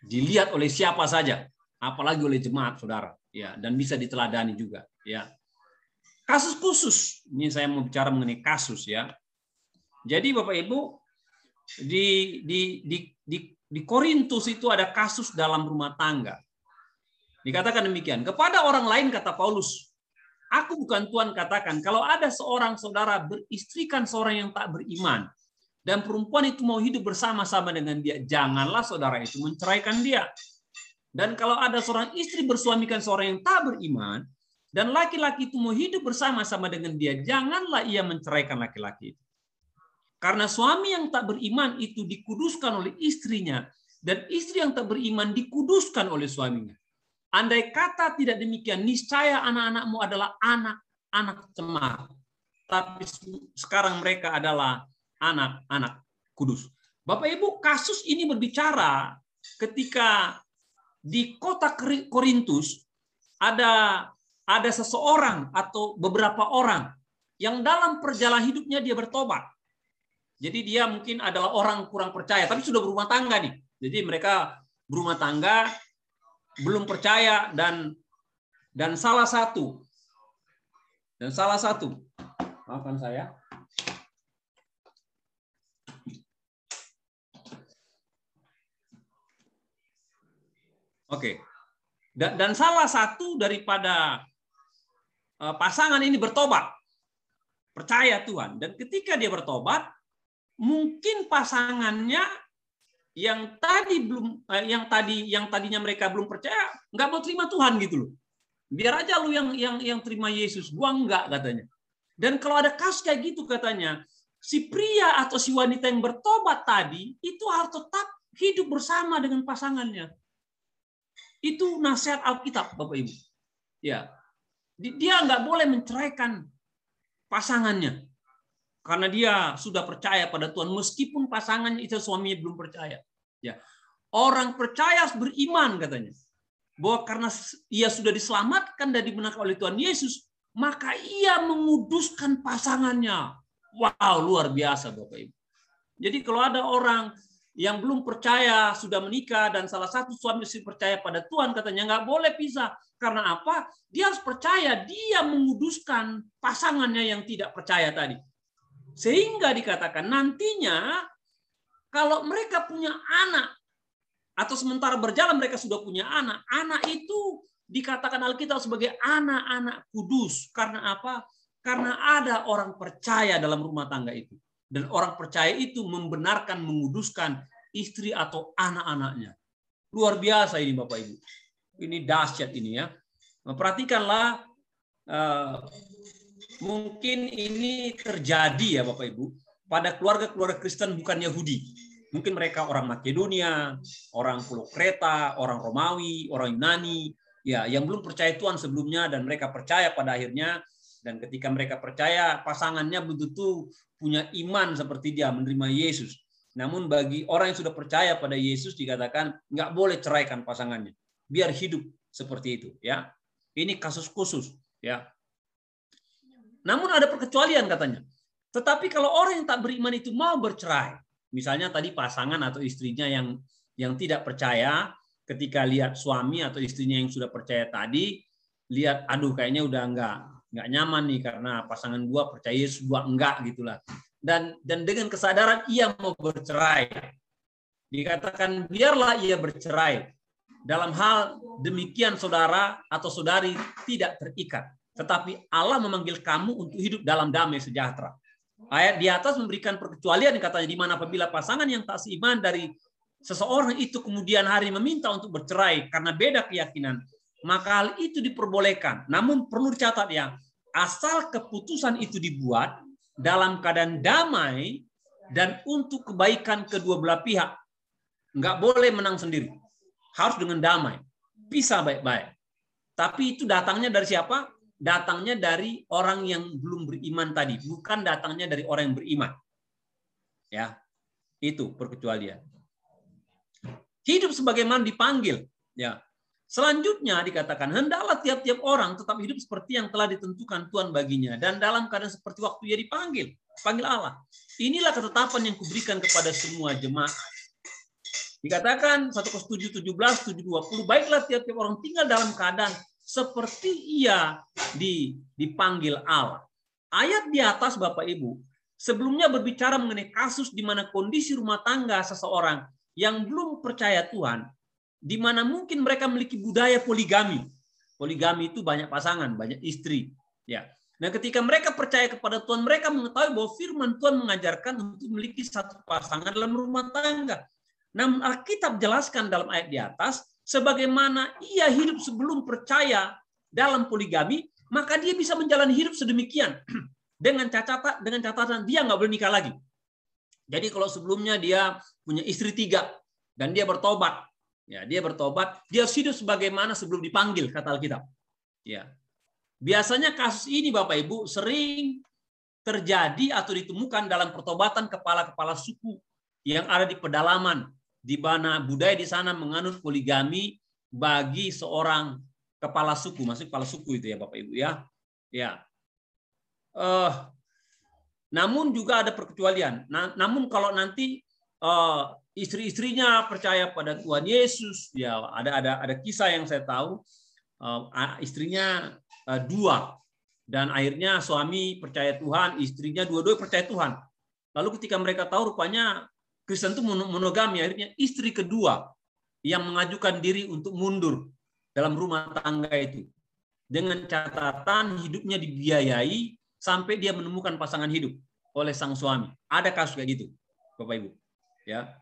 B: Dilihat oleh siapa saja apalagi oleh jemaat saudara. Ya dan bisa diteladani juga ya. Kasus khusus ini saya mau bicara mengenai kasus ya. Jadi bapak ibu di di di di, di Korintus itu ada kasus dalam rumah tangga. Dikatakan demikian kepada orang lain kata Paulus aku bukan Tuhan katakan kalau ada seorang saudara beristrikan seorang yang tak beriman dan perempuan itu mau hidup bersama-sama dengan dia, janganlah saudara itu menceraikan dia. Dan kalau ada seorang istri bersuamikan seorang yang tak beriman, dan laki-laki itu mau hidup bersama-sama dengan dia, janganlah ia menceraikan laki-laki itu. Karena suami yang tak beriman itu dikuduskan oleh istrinya, dan istri yang tak beriman dikuduskan oleh suaminya. Andai kata tidak demikian, niscaya anak-anakmu adalah anak-anak cemar. Tapi sekarang mereka adalah anak-anak kudus. Bapak Ibu, kasus ini berbicara ketika di kota Korintus ada ada seseorang atau beberapa orang yang dalam perjalanan hidupnya dia bertobat. Jadi dia mungkin adalah orang kurang percaya, tapi sudah berumah tangga nih. Jadi mereka berumah tangga, belum percaya dan dan salah satu dan salah satu maafkan saya Oke. Dan, dan salah satu daripada uh, pasangan ini bertobat. Percaya Tuhan. Dan ketika dia bertobat, mungkin pasangannya yang tadi belum eh, yang tadi yang tadinya mereka belum percaya nggak mau terima Tuhan gitu loh biar aja lu yang yang yang terima Yesus gua enggak katanya dan kalau ada kasus kayak gitu katanya si pria atau si wanita yang bertobat tadi itu harus tetap hidup bersama dengan pasangannya itu nasihat Alkitab Bapak Ibu ya dia nggak boleh menceraikan pasangannya karena dia sudah percaya pada Tuhan meskipun pasangannya itu suaminya belum percaya. Ya. Orang percaya beriman katanya. Bahwa karena ia sudah diselamatkan dan dibenarkan oleh Tuhan Yesus, maka ia menguduskan pasangannya. Wow, luar biasa Bapak Ibu. Jadi kalau ada orang yang belum percaya sudah menikah dan salah satu suami istri percaya pada Tuhan katanya nggak boleh pisah karena apa dia harus percaya dia menguduskan pasangannya yang tidak percaya tadi sehingga dikatakan nantinya kalau mereka punya anak atau sementara berjalan mereka sudah punya anak, anak itu dikatakan Alkitab sebagai anak-anak kudus. Karena apa? Karena ada orang percaya dalam rumah tangga itu. Dan orang percaya itu membenarkan, menguduskan istri atau anak-anaknya. Luar biasa ini Bapak Ibu. Ini dahsyat ini ya. Perhatikanlah eh, mungkin ini terjadi ya Bapak Ibu pada keluarga-keluarga Kristen bukan Yahudi. Mungkin mereka orang Makedonia, orang Pulau Kreta, orang Romawi, orang Yunani, ya yang belum percaya Tuhan sebelumnya dan mereka percaya pada akhirnya dan ketika mereka percaya pasangannya betul-betul punya iman seperti dia menerima Yesus. Namun bagi orang yang sudah percaya pada Yesus dikatakan nggak boleh ceraikan pasangannya, biar hidup seperti itu ya. Ini kasus khusus ya. Namun ada perkecualian katanya. Tetapi kalau orang yang tak beriman itu mau bercerai, misalnya tadi pasangan atau istrinya yang yang tidak percaya, ketika lihat suami atau istrinya yang sudah percaya tadi, lihat aduh kayaknya udah enggak nggak nyaman nih karena pasangan gua percaya Yesus gua enggak gitulah. Dan dan dengan kesadaran ia mau bercerai. Dikatakan biarlah ia bercerai. Dalam hal demikian saudara atau saudari tidak terikat tetapi Allah memanggil kamu untuk hidup dalam damai sejahtera. Ayat di atas memberikan perkecualian katanya di mana apabila pasangan yang tak seiman dari seseorang itu kemudian hari meminta untuk bercerai karena beda keyakinan, maka hal itu diperbolehkan. Namun perlu dicatat ya, asal keputusan itu dibuat dalam keadaan damai dan untuk kebaikan kedua belah pihak. Nggak boleh menang sendiri. Harus dengan damai. Bisa baik-baik. Tapi itu datangnya dari siapa? datangnya dari orang yang belum beriman tadi, bukan datangnya dari orang yang beriman. Ya, itu perkecualian. Hidup sebagaimana dipanggil. Ya. Selanjutnya dikatakan, hendaklah tiap-tiap orang tetap hidup seperti yang telah ditentukan Tuhan baginya. Dan dalam keadaan seperti waktu ia dipanggil. Panggil Allah. Inilah ketetapan yang kuberikan kepada semua jemaat. Dikatakan 1 Korintus 7, 17, 7, 20, baiklah tiap-tiap orang tinggal dalam keadaan seperti ia dipanggil Allah. Ayat di atas Bapak Ibu sebelumnya berbicara mengenai kasus di mana kondisi rumah tangga seseorang yang belum percaya Tuhan, di mana mungkin mereka memiliki budaya poligami. Poligami itu banyak pasangan, banyak istri. Ya. Nah, ketika mereka percaya kepada Tuhan, mereka mengetahui bahwa firman Tuhan mengajarkan untuk memiliki satu pasangan dalam rumah tangga. Namun Alkitab jelaskan dalam ayat di atas, sebagaimana ia hidup sebelum percaya dalam poligami, maka dia bisa menjalani hidup sedemikian *clears throat* dengan catatan dengan catatan dia nggak boleh nikah lagi. Jadi kalau sebelumnya dia punya istri tiga dan dia bertobat, ya dia bertobat, dia hidup sebagaimana sebelum dipanggil kata Alkitab. Ya, biasanya kasus ini Bapak Ibu sering terjadi atau ditemukan dalam pertobatan kepala-kepala suku yang ada di pedalaman di mana budaya di sana menganut poligami bagi seorang kepala suku, masuk kepala suku itu ya Bapak Ibu ya. Ya. Uh, namun juga ada perkecualian. Nah, namun kalau nanti uh, istri-istrinya percaya pada Tuhan Yesus. Ya, ada ada ada kisah yang saya tahu uh, istrinya uh, dua dan akhirnya suami percaya Tuhan, istrinya dua-dua percaya Tuhan. Lalu ketika mereka tahu rupanya Kristen itu monogami, akhirnya istri kedua yang mengajukan diri untuk mundur dalam rumah tangga itu. Dengan catatan hidupnya dibiayai sampai dia menemukan pasangan hidup oleh sang suami. Ada kasus kayak gitu, Bapak Ibu. Ya.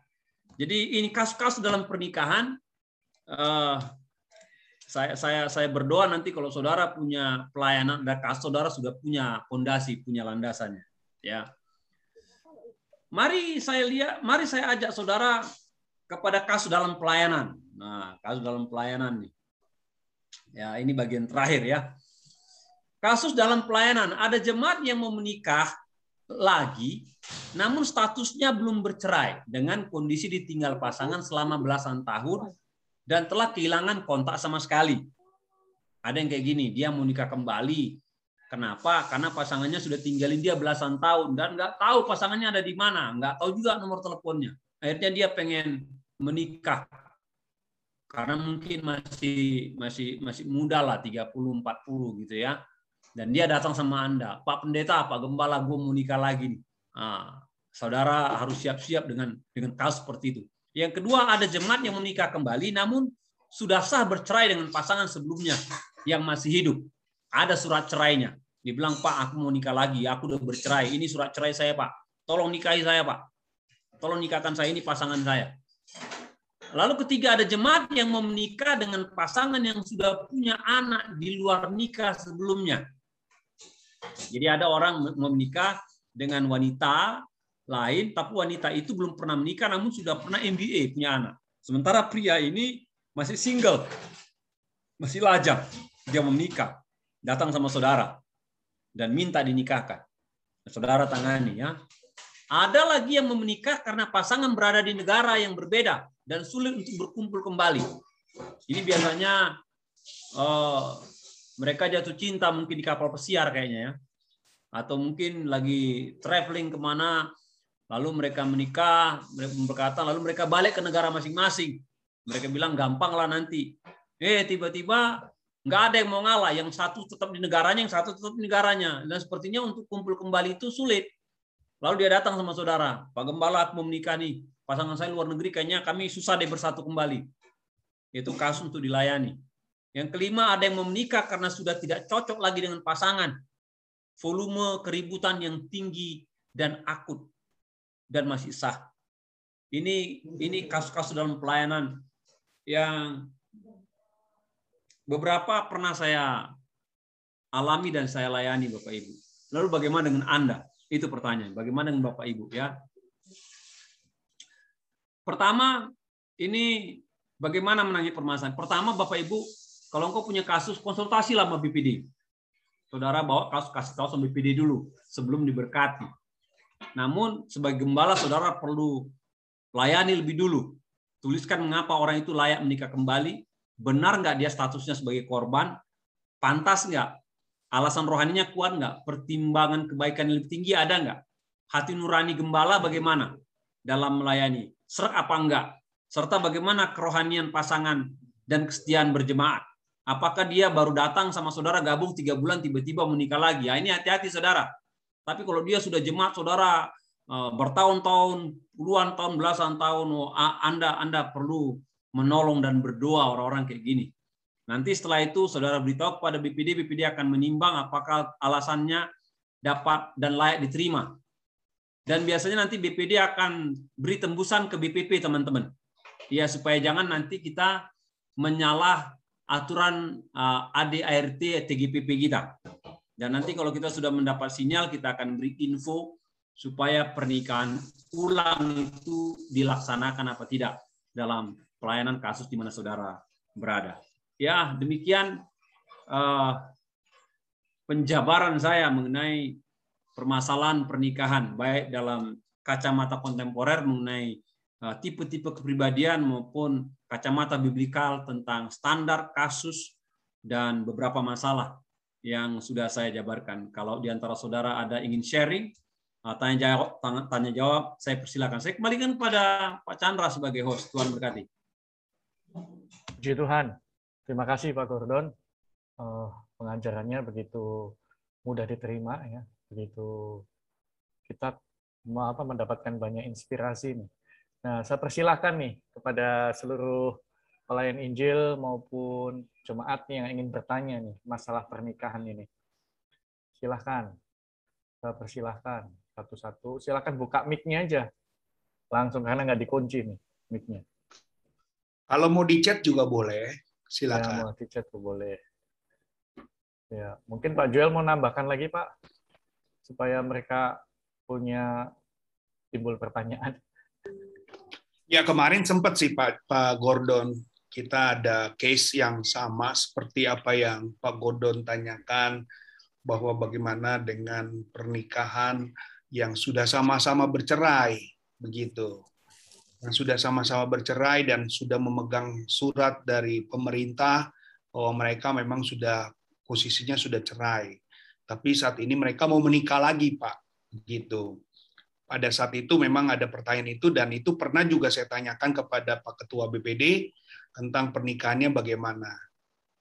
B: Jadi ini kasus-kasus dalam pernikahan uh, saya saya saya berdoa nanti kalau saudara punya pelayanan dan kasus saudara sudah punya fondasi, punya landasannya, ya. Mari saya lihat, mari saya ajak saudara kepada kasus dalam pelayanan. Nah, kasus dalam pelayanan nih. Ya, ini bagian terakhir ya. Kasus dalam pelayanan, ada jemaat yang mau menikah lagi, namun statusnya belum bercerai dengan kondisi ditinggal pasangan selama belasan tahun dan telah kehilangan kontak sama sekali. Ada yang kayak gini, dia mau nikah kembali, Kenapa? Karena pasangannya sudah tinggalin dia belasan tahun dan nggak tahu pasangannya ada di mana, nggak tahu juga nomor teleponnya. Akhirnya dia pengen menikah karena mungkin masih masih masih muda lah 30 40 gitu ya. Dan dia datang sama Anda, Pak Pendeta, Pak Gembala, gue mau nikah lagi nih. Nah, saudara harus siap-siap dengan dengan kasus seperti itu. Yang kedua ada jemaat yang menikah kembali namun sudah sah bercerai dengan pasangan sebelumnya yang masih hidup ada surat cerainya. Dibilang, Pak, aku mau nikah lagi. Aku udah bercerai. Ini surat cerai saya, Pak. Tolong nikahi saya, Pak. Tolong nikahkan saya. Ini pasangan saya. Lalu ketiga ada jemaat yang mau menikah dengan pasangan yang sudah punya anak di luar nikah sebelumnya. Jadi ada orang mau menikah dengan wanita lain, tapi wanita itu belum pernah menikah, namun sudah pernah MBA punya anak. Sementara pria ini masih single, masih lajang, dia mau menikah datang sama saudara dan minta dinikahkan. Saudara tangani ya. Ada lagi yang menikah karena pasangan berada di negara yang berbeda dan sulit untuk berkumpul kembali. Ini biasanya uh, mereka jatuh cinta mungkin di kapal pesiar kayaknya ya. Atau mungkin lagi traveling ke mana, lalu mereka menikah, mereka berkata, lalu mereka balik ke negara masing-masing. Mereka bilang gampang lah nanti. Eh tiba-tiba Nggak ada yang mau ngalah. Yang satu tetap di negaranya, yang satu tetap di negaranya. Dan sepertinya untuk kumpul kembali itu sulit. Lalu dia datang sama saudara, Pak Gembala aku mau menikah nih. Pasangan saya luar negeri kayaknya kami susah deh bersatu kembali. Itu kasus untuk dilayani. Yang kelima ada yang menikah karena sudah tidak cocok lagi dengan pasangan. Volume keributan yang tinggi dan akut dan masih sah. Ini ini kasus-kasus dalam pelayanan yang beberapa pernah saya alami dan saya layani Bapak Ibu. Lalu bagaimana dengan Anda? Itu pertanyaan. Bagaimana dengan Bapak Ibu ya? Pertama, ini bagaimana menangani permasalahan. Pertama, Bapak Ibu, kalau engkau punya kasus, konsultasi sama BPD. Saudara bawa kasus kasih tahu sama BPD dulu sebelum diberkati. Namun sebagai gembala saudara perlu layani lebih dulu. Tuliskan mengapa orang itu layak menikah kembali, benar nggak dia statusnya sebagai korban, pantas nggak, alasan rohaninya kuat nggak, pertimbangan kebaikan yang lebih tinggi ada nggak, hati nurani gembala bagaimana dalam melayani, serak apa enggak, serta bagaimana kerohanian pasangan dan kesetiaan berjemaat. Apakah dia baru datang sama saudara gabung tiga bulan tiba-tiba menikah lagi? Ya ini hati-hati saudara. Tapi kalau dia sudah jemaat saudara eh, bertahun-tahun, puluhan tahun, belasan tahun, oh, Anda Anda perlu menolong dan berdoa orang-orang kayak gini. Nanti setelah itu saudara beritahu kepada BPD, BPD akan menimbang apakah alasannya dapat dan layak diterima. Dan biasanya nanti BPD akan beri tembusan ke BPP teman-teman. Ya supaya jangan nanti kita menyalah aturan uh, ADART TGPP kita. Dan nanti kalau kita sudah mendapat sinyal, kita akan beri info supaya pernikahan ulang itu dilaksanakan apa tidak dalam pelayanan kasus di mana saudara berada. Ya, demikian uh, penjabaran saya mengenai permasalahan pernikahan, baik dalam kacamata kontemporer mengenai uh, tipe-tipe kepribadian maupun kacamata biblikal tentang standar kasus dan beberapa masalah yang sudah saya jabarkan. Kalau di antara saudara ada ingin sharing, uh, tanya jawab tanya jawab saya persilakan. Saya kembalikan kepada Pak Chandra sebagai host. Tuhan berkati.
C: Puji Tuhan. Terima kasih Pak Gordon. Uh, pengajarannya begitu mudah diterima ya. Begitu kita apa mendapatkan banyak inspirasi nih. Nah, saya persilahkan nih kepada seluruh pelayan Injil maupun jemaat yang ingin bertanya nih masalah pernikahan ini. Silahkan, saya persilahkan satu-satu. Silahkan buka mic-nya aja. Langsung, karena nggak dikunci nih mic-nya.
D: Kalau mau di chat juga boleh, silakan.
C: Ya, mau di chat juga boleh. Ya, mungkin Pak Joel mau nambahkan lagi Pak, supaya mereka punya timbul pertanyaan.
D: Ya kemarin sempat sih Pak, Pak Gordon. Kita ada case yang sama seperti apa yang Pak Gordon tanyakan bahwa bagaimana dengan pernikahan yang sudah sama-sama bercerai begitu. Yang sudah sama-sama bercerai dan sudah memegang surat dari pemerintah bahwa mereka memang sudah posisinya sudah cerai. Tapi saat ini mereka mau menikah lagi Pak begitu pada saat itu memang ada pertanyaan itu dan itu pernah juga saya tanyakan kepada Pak Ketua BPD tentang pernikahannya bagaimana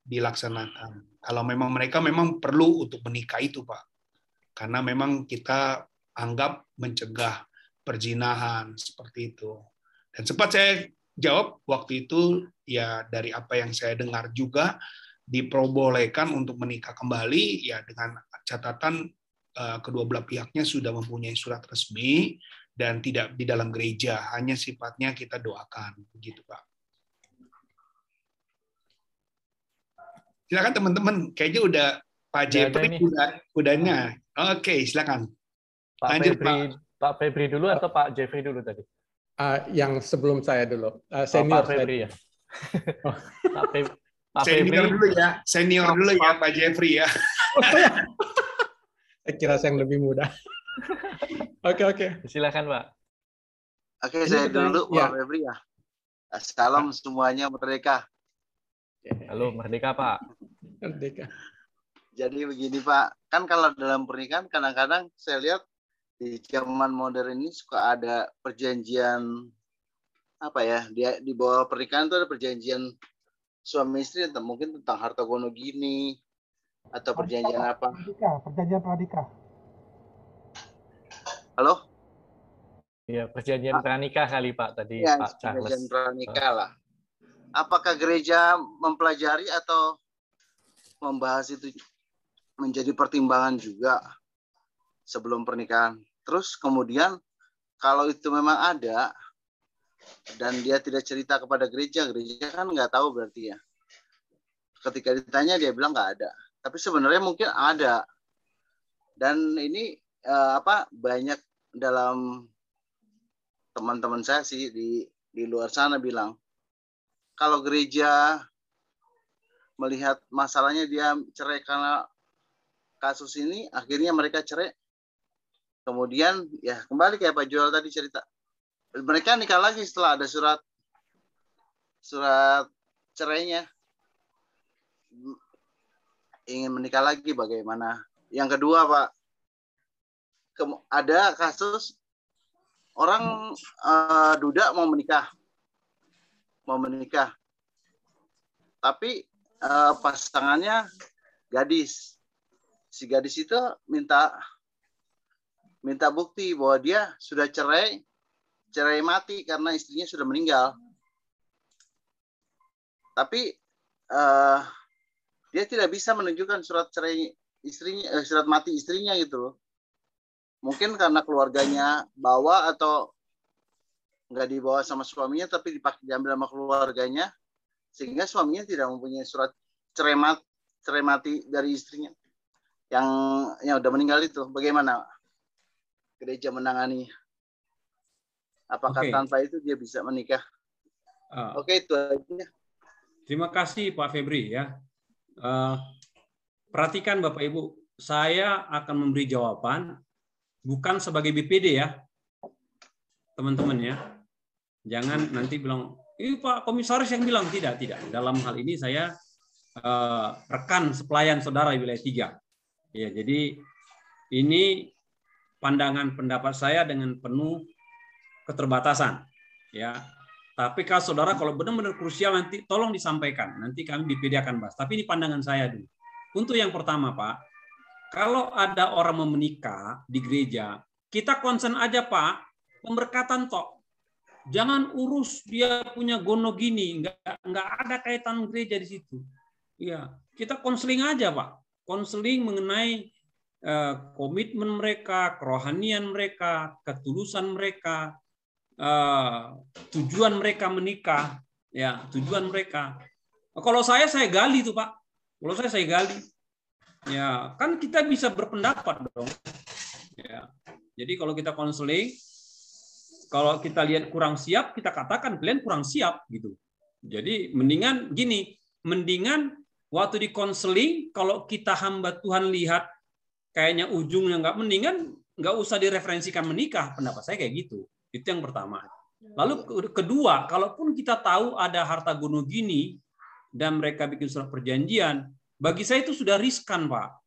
D: dilaksanakan. Kalau memang mereka memang perlu untuk menikah itu, Pak. Karena memang kita anggap mencegah perzinahan seperti itu. Dan sempat saya jawab waktu itu ya dari apa yang saya dengar juga diperbolehkan untuk menikah kembali ya dengan catatan kedua belah pihaknya sudah mempunyai surat resmi dan tidak di dalam gereja, hanya sifatnya kita doakan begitu, Pak. Silakan teman-teman, kayaknya udah Pak Jepri udah udahnya. Oke, silakan.
C: Pak Lanjut, Febri, Pak. Pak Febri dulu atau Pak Jeffrey dulu tadi?
E: Uh, yang sebelum saya dulu. Uh, senior oh,
C: Pak Febri ya.
D: oh. *laughs* Pak, Febri, Pak senior Febri. dulu ya, senior oh, dulu ya Pak Jeffrey ya.
E: saya *laughs* kira saya yang lebih muda. *laughs* Oke oke. Okay,
C: okay. Silakan Pak.
F: Oke, okay, saya dulu ya. Pak Febri ya. Salam semuanya mereka.
C: Halo, merdeka Pak.
E: Merdeka.
F: Jadi begini Pak, kan kalau dalam pernikahan kadang-kadang saya lihat di zaman modern ini suka ada perjanjian apa ya dia di bawah pernikahan itu ada perjanjian suami istri entah mungkin tentang harta gono gini atau perjanjian apa?
G: pradika, perjanjian pradika
F: halo?
C: Iya perjanjian pranikah kali Pak tadi
F: ya,
C: Pak
F: Charles. perjanjian pranikah lah. Apakah gereja mempelajari atau membahas itu menjadi pertimbangan juga sebelum pernikahan. Terus kemudian kalau itu memang ada dan dia tidak cerita kepada gereja, gereja kan nggak tahu berarti ya. Ketika ditanya dia bilang nggak ada. Tapi sebenarnya mungkin ada. Dan ini eh, apa banyak dalam teman-teman saya sih di di luar sana bilang kalau gereja melihat masalahnya dia cerai karena kasus ini, akhirnya mereka cerai. Kemudian ya kembali kayak Pak Joel tadi cerita, mereka nikah lagi setelah ada surat surat cerainya. Ingin menikah lagi bagaimana? Yang kedua Pak, ada kasus orang uh, duda mau menikah mau menikah. Tapi uh, pasangannya gadis. Si gadis itu minta minta bukti bahwa dia sudah cerai, cerai mati karena istrinya sudah meninggal. Tapi uh, dia tidak bisa menunjukkan surat cerai istrinya, eh, surat mati istrinya gitu Mungkin karena keluarganya bawa atau nggak dibawa sama suaminya tapi dipakai diambil sama keluarganya sehingga suaminya tidak mempunyai surat cerai mati, cerai mati dari istrinya. Yang yang udah meninggal itu bagaimana? Gereja menangani. Apakah okay. tanpa itu dia bisa menikah? Uh, oke okay, itu aja.
B: Terima kasih Pak Febri ya uh, perhatikan Bapak Ibu saya akan memberi jawaban bukan sebagai BPD ya teman-teman ya Jangan nanti bilang, ini Pak Komisaris yang bilang tidak, tidak. Dalam hal ini saya uh, rekan sepelayan saudara wilayah tiga. Ya, jadi ini pandangan pendapat saya dengan penuh keterbatasan. Ya, tapi kalau saudara kalau benar-benar krusial nanti tolong disampaikan. Nanti kami di PD akan bahas. Tapi ini pandangan saya dulu. Untuk yang pertama, Pak, kalau ada orang mau menikah di gereja, kita konsen aja, Pak, pemberkatan tok. Jangan urus dia punya gono gini, nggak nggak ada kaitan gereja di situ. Iya, kita konseling aja, Pak. Konseling mengenai eh, komitmen mereka, kerohanian mereka, ketulusan mereka, eh, tujuan mereka menikah, ya tujuan mereka. Kalau saya saya gali tuh Pak. Kalau saya saya gali. Ya kan kita bisa berpendapat dong. Ya. Jadi kalau kita konseling, kalau kita lihat kurang siap, kita katakan kalian kurang siap gitu. Jadi mendingan gini, mendingan waktu di konseling kalau kita hamba Tuhan lihat kayaknya ujungnya nggak mendingan nggak usah direferensikan menikah pendapat saya kayak gitu itu yang pertama. Lalu kedua kalaupun kita tahu ada harta gunung gini dan mereka bikin surat perjanjian bagi saya itu sudah riskan pak.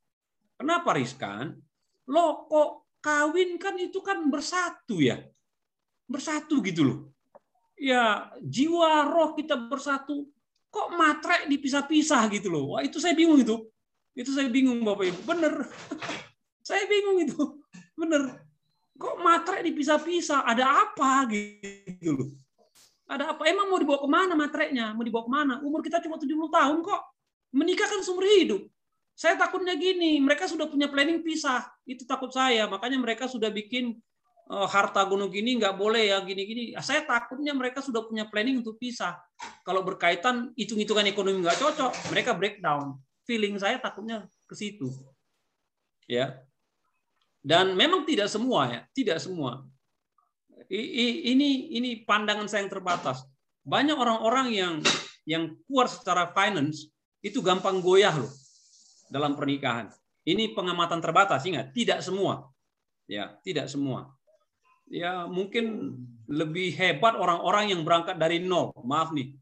B: Kenapa riskan? Lo kok kawin kan itu kan bersatu ya? Bersatu gitu loh. Ya jiwa roh kita bersatu. Kok matre dipisah-pisah gitu loh? Wah itu saya bingung itu. Itu saya bingung bapak ibu. Bener. *laughs* Saya bingung itu. Bener kok matre dipisah-pisah? Ada apa gitu loh? Ada apa? Emang mau dibawa ke mana matrenya mau dibawa ke mana? Umur kita cuma 70 tahun kok. Menikah kan seumur hidup. Saya takutnya gini mereka sudah punya planning pisah. Itu takut saya. Makanya mereka sudah bikin uh, harta gunung gini nggak boleh ya gini-gini. Saya takutnya mereka sudah punya planning untuk pisah. Kalau berkaitan hitung-hitungan ekonomi nggak cocok mereka breakdown. Feeling saya takutnya ke situ. Ya dan memang tidak semua ya tidak semua ini ini pandangan saya yang terbatas banyak orang-orang yang yang kuat secara finance itu gampang goyah loh dalam pernikahan ini pengamatan terbatas ingat tidak semua ya tidak semua ya mungkin lebih hebat orang-orang yang berangkat dari nol. Maaf nih,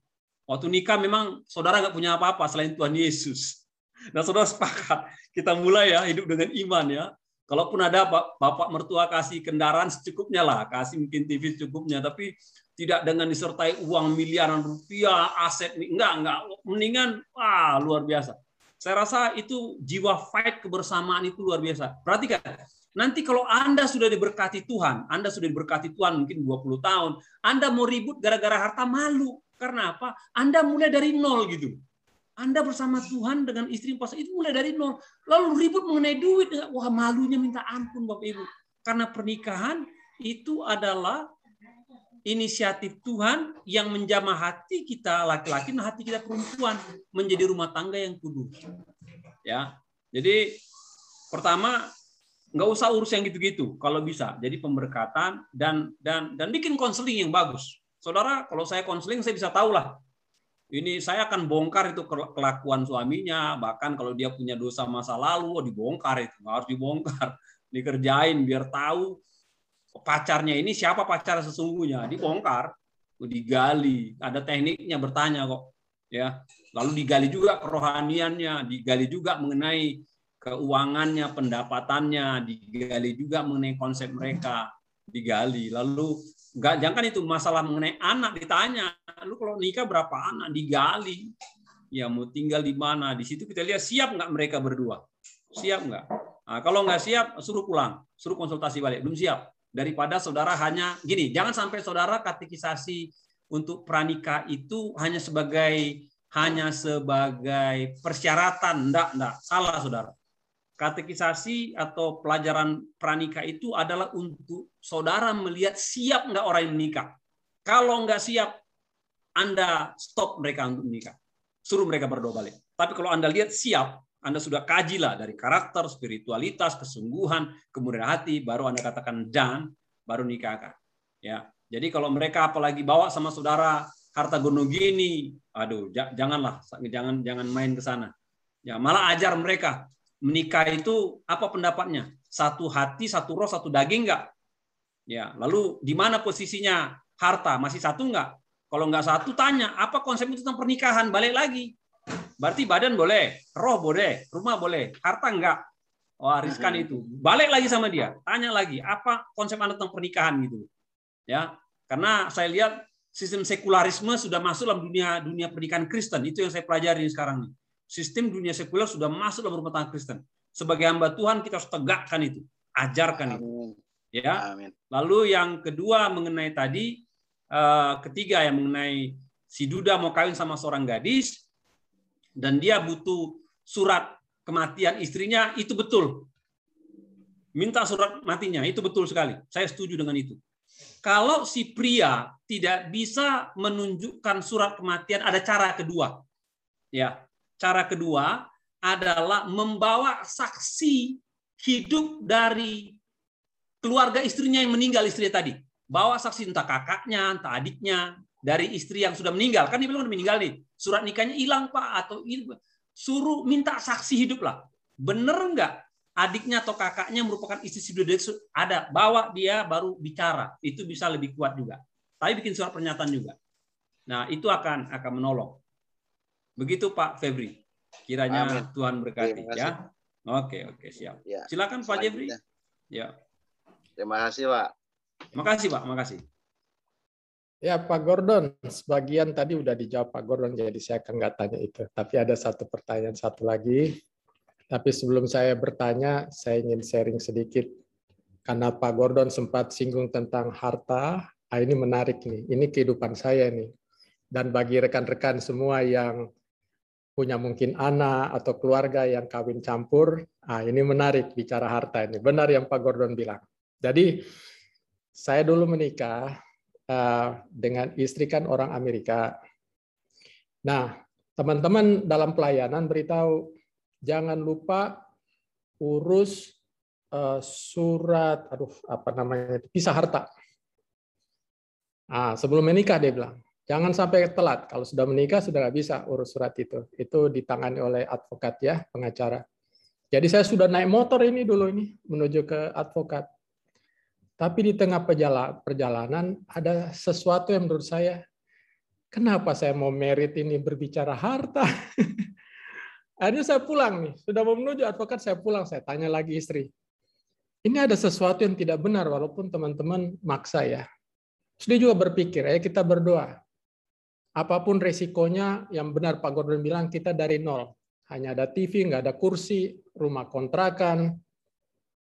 B: waktu nikah memang saudara nggak punya apa-apa selain Tuhan Yesus. Nah saudara sepakat kita mulai ya hidup dengan iman ya. Kalaupun ada bapak mertua kasih kendaraan secukupnya lah, kasih mungkin TV secukupnya, tapi tidak dengan disertai uang miliaran rupiah, aset enggak enggak, mendingan wah luar biasa. Saya rasa itu jiwa fight kebersamaan itu luar biasa. Perhatikan, Nanti kalau Anda sudah diberkati Tuhan, Anda sudah diberkati Tuhan mungkin 20 tahun, Anda mau ribut gara-gara harta malu. Karena apa? Anda mulai dari nol gitu. Anda bersama Tuhan dengan istri pas itu mulai dari nol. Lalu ribut mengenai duit. Wah malunya minta ampun Bapak Ibu. Karena pernikahan itu adalah inisiatif Tuhan yang menjamah hati kita laki-laki dan hati kita perempuan menjadi rumah tangga yang kudus. Ya. Jadi pertama nggak usah urus yang gitu-gitu kalau bisa jadi pemberkatan dan dan dan bikin konseling yang bagus saudara kalau saya konseling saya bisa tahu lah ini saya akan bongkar itu kelakuan suaminya bahkan kalau dia punya dosa masa lalu oh, dibongkar itu harus dibongkar *laughs* dikerjain biar tahu pacarnya ini siapa pacar sesungguhnya. Dibongkar oh, digali. Ada tekniknya bertanya kok ya. Lalu digali juga kerohaniannya digali juga mengenai keuangannya, pendapatannya, digali juga mengenai konsep mereka, digali. Lalu nggak jangan itu masalah mengenai anak ditanya, lu kalau nikah berapa anak? Digali, ya mau tinggal di mana? Di situ kita lihat siap nggak mereka berdua, siap nggak? Nah, kalau nggak siap suruh pulang, suruh konsultasi balik, belum siap. Daripada saudara hanya gini, jangan sampai saudara katekisasi untuk pranikah itu hanya sebagai hanya sebagai persyaratan, enggak, enggak, salah saudara katekisasi atau pelajaran pranikah itu adalah untuk saudara melihat siap nggak orang yang menikah. Kalau nggak siap, Anda stop mereka untuk menikah. Suruh mereka berdoa balik. Tapi kalau Anda lihat siap, Anda sudah kajilah dari karakter, spiritualitas, kesungguhan, kemudian hati, baru Anda katakan dan, baru nikahkan. Ya, jadi kalau mereka apalagi bawa sama saudara harta gunung gini, aduh, janganlah, jangan jangan main ke sana. Ya, malah ajar mereka menikah itu apa pendapatnya? Satu hati, satu roh, satu daging enggak? Ya, lalu di mana posisinya harta? Masih satu enggak? Kalau enggak satu tanya, apa konsep itu tentang pernikahan? Balik lagi. Berarti badan boleh, roh boleh, rumah boleh, harta enggak. wariskan itu. Balik lagi sama dia, tanya lagi apa konsep Anda tentang pernikahan gitu. Ya, karena saya lihat sistem sekularisme sudah masuk dalam dunia dunia pernikahan Kristen. Itu yang saya pelajari sekarang nih. Sistem dunia sekuler sudah masuk dalam rumah tangga Kristen. Sebagai hamba Tuhan kita harus tegakkan itu, ajarkan itu. Ya.
F: Amin.
B: Lalu yang kedua mengenai tadi, eh, ketiga yang mengenai si Duda mau kawin sama seorang gadis dan dia butuh surat kematian istrinya, itu betul. Minta surat matinya, itu betul sekali. Saya setuju dengan itu. Kalau si pria tidak bisa menunjukkan surat kematian, ada cara kedua. Ya, cara kedua adalah membawa saksi hidup dari keluarga istrinya yang meninggal istri tadi. Bawa saksi entah kakaknya, entah adiknya, dari istri yang sudah meninggal. Kan dia bilang udah meninggal nih. Surat nikahnya hilang Pak atau suruh minta saksi hidup lah. Bener nggak adiknya atau kakaknya merupakan istri si ada bawa dia baru bicara itu bisa lebih kuat juga tapi bikin surat pernyataan juga nah itu akan akan menolong begitu Pak Febri kiranya
F: Amin.
B: Tuhan berkati
F: Terima kasih.
B: ya oke oke siap
F: Ya.
B: silakan Pak Jeffrey
F: Selanjutnya.
B: ya
F: Terima kasih, Pak.
B: makasih Pak makasih
E: Ya Pak Gordon, sebagian tadi udah dijawab Pak Gordon, jadi saya akan nggak tanya itu. Tapi ada satu pertanyaan satu lagi. Tapi sebelum saya bertanya, saya ingin sharing sedikit. Karena Pak Gordon sempat singgung tentang harta, ah, ini menarik nih. Ini kehidupan saya nih. Dan bagi rekan-rekan semua yang punya mungkin anak atau keluarga yang kawin campur, ah, ini menarik bicara harta ini. Benar yang Pak Gordon bilang. Jadi saya dulu menikah, uh, dengan istri kan orang Amerika. Nah, teman-teman dalam pelayanan beritahu jangan lupa urus uh, surat, aduh apa namanya, pisah harta. Ah, sebelum menikah dia bilang, jangan sampai telat. Kalau sudah menikah sudah nggak bisa urus surat itu. Itu ditangani oleh advokat ya, pengacara. Jadi saya sudah naik motor ini dulu ini menuju ke advokat. Tapi di tengah perjala- perjalanan ada sesuatu yang menurut saya, kenapa saya mau merit ini berbicara harta? *laughs* Akhirnya saya pulang nih, sudah mau menuju advokat saya pulang, saya tanya lagi istri. Ini ada sesuatu yang tidak benar walaupun teman-teman maksa ya. Terus juga berpikir, ya kita berdoa. Apa pun resikonya, yang benar Pak Gordon bilang kita dari nol. Hanya ada TV, nggak ada kursi, rumah kontrakan,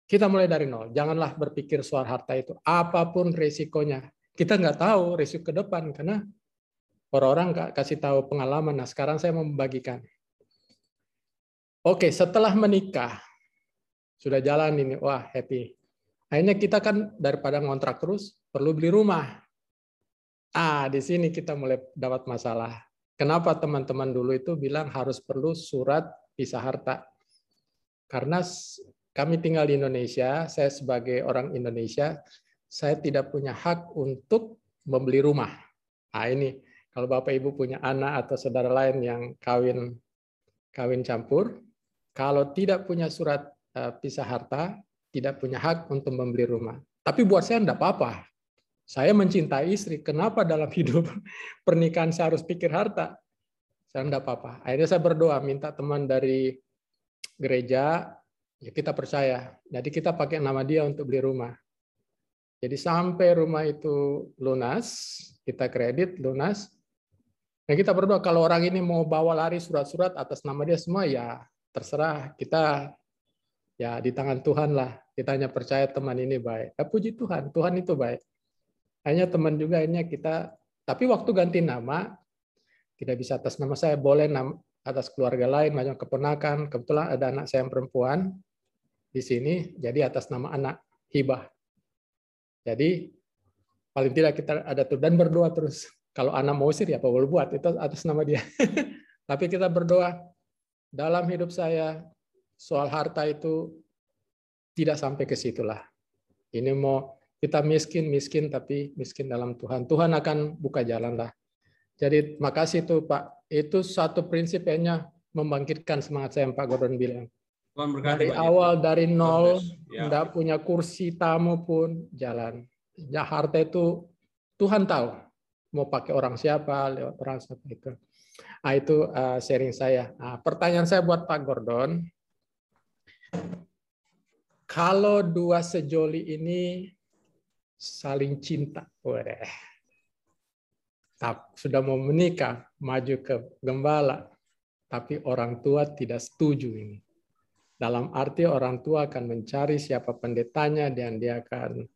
E: kita mulai dari nol. Janganlah berpikir soal harta itu. Apa pun resikonya. Kita nggak tahu resiko ke depan karena orang-orang nggak kasih tahu pengalaman. Nah, sekarang saya mau membagikan. Oke, setelah menikah, sudah jalan ini, wah happy. Akhirnya kita kan daripada ngontrak terus, perlu beli rumah. Ah, di sini kita mulai dapat masalah. Kenapa teman-teman dulu itu bilang harus perlu surat pisah harta? Karena kami tinggal di Indonesia, saya sebagai orang Indonesia, saya tidak punya hak untuk membeli rumah. Nah ini, kalau Bapak Ibu punya anak atau saudara lain yang kawin kawin campur, kalau tidak punya surat uh, pisah harta, tidak punya hak untuk membeli rumah. Tapi buat saya enggak apa-apa. Saya mencintai istri. Kenapa dalam *laughs* hidup pernikahan saya harus pikir harta? Saya enggak apa-apa. Akhirnya saya berdoa, minta teman dari gereja, ya kita percaya. Jadi kita pakai nama dia untuk beli rumah. Jadi sampai rumah itu lunas, kita kredit lunas. Dan kita berdoa kalau orang ini mau bawa lari surat-surat atas nama dia semua ya terserah kita ya di tangan Tuhan lah. Kita hanya percaya teman ini baik. Ya, puji Tuhan, Tuhan itu baik. Hanya teman juga ini kita tapi waktu ganti nama tidak bisa atas nama saya, boleh nama, atas keluarga lain, macam keponakan. Kebetulan ada anak saya yang perempuan di sini, jadi atas nama anak hibah. Jadi paling tidak kita ada tuh dan berdoa terus. Kalau anak mau sih ya apa boleh buat itu atas nama dia. *laughs* Tapi kita berdoa dalam hidup saya soal harta itu tidak sampai ke situlah. Ini mau kita miskin miskin tapi miskin dalam Tuhan. Tuhan akan buka jalan lah. Jadi makasih tuh Pak. Itu satu prinsip kayaknya membangkitkan semangat saya yang Pak Gordon bilang.
B: Tuhan berkati
E: Dari awal dari nol,
B: Ya.
E: nggak punya kursi tamu pun jalan. Ya harta itu Tuhan tahu mau pakai orang siapa, lewat orang siapa itu. Nah, itu uh, sharing saya. Nah, pertanyaan saya buat Pak Gordon. kalau dua sejoli ini saling cinta. Tap- sudah mau menikah, maju ke gembala, tapi orang tua tidak setuju ini. Dalam arti orang tua akan mencari siapa pendetanya dan dia akan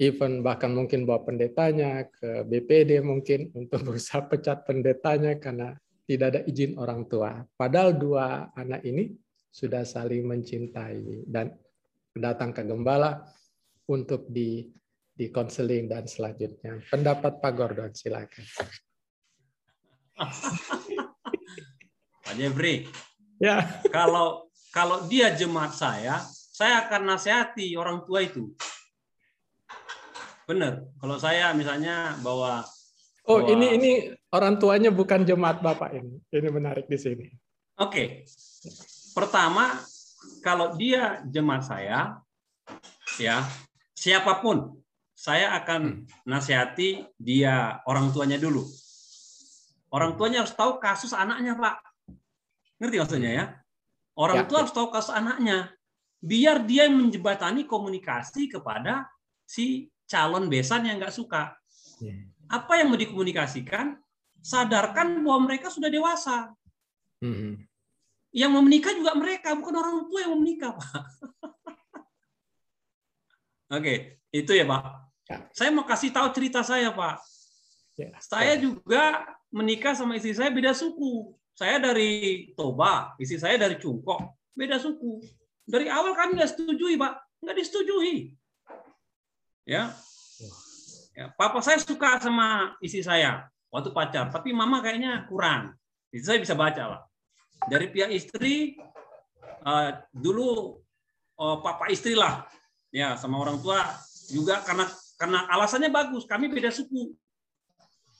E: even bahkan mungkin bawa pendetanya ke BPD mungkin untuk *laughs* berusaha pecat pendetanya karena tidak ada izin orang tua. Padahal dua anak ini sudah saling mencintai dan datang ke gembala untuk di di konseling dan selanjutnya. Pendapat Pak Gordon silakan. *laughs*
B: Pak Jeffrey,
E: Ya.
B: kalau kalau dia jemaat saya, saya akan nasihati orang tua itu. Benar. Kalau saya misalnya bawa
E: Oh,
B: Wah.
E: ini ini orang tuanya bukan jemaat Bapak ini. Ini menarik di sini.
B: Oke. Pertama, kalau dia jemaat saya, ya siapa pun, saya akan nasihati dia orang tuanya dulu. Orang tuanya harus tahu kasus anaknya, Pak. Ngerti maksudnya ya? Orang
E: Ya,
B: tua
E: ya.
B: harus tahu kasus anaknya. Biar dia yang menjembatani komunikasi kepada si calon besan yang nggak suka. Apa yang mau dikomunikasikan? Sadarkan bahwa mereka sudah dewasa.
E: Mhm.
B: Yang mau menikah juga mereka, bukan orang tua yang mau menikah, Pak. *laughs* Oke, itu ya, Pak.
E: Ya.
B: Saya mau kasih tahu cerita saya, Pak.
E: Ya.
B: Saya juga menikah sama istri saya beda suku. Saya dari Toba, istri saya dari Cungkok, beda suku. Dari awal kami nggak setujui, Pak. Nggak disetujui. Ya. ya. Papa saya suka sama istri saya waktu pacar, tapi mama kayaknya kurang. Istri saya bisa baca, Pak. Dari pihak istri, eh, dulu eh, papa istri lah, ya sama orang tua juga karena karena alasannya bagus. Kami beda suku.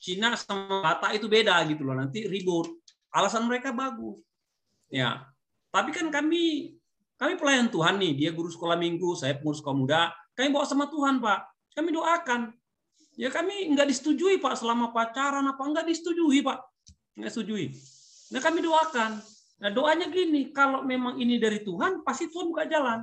B: Cina sama Batak itu beda gitu loh. Nanti ribut. Alasan mereka bagus. Ya. Tapi kan kami kami pelayan Tuhan nih. Dia guru sekolah minggu, saya pengurus sekolah muda. Kami bawa sama Tuhan, Pak. Kami doakan. Ya kami nggak disetujui, Pak, selama pacaran apa nggak disetujui, Pak. Nggak setujui. Nah kami doakan. Nah doanya gini, kalau memang ini dari Tuhan, pasti Tuhan buka jalan.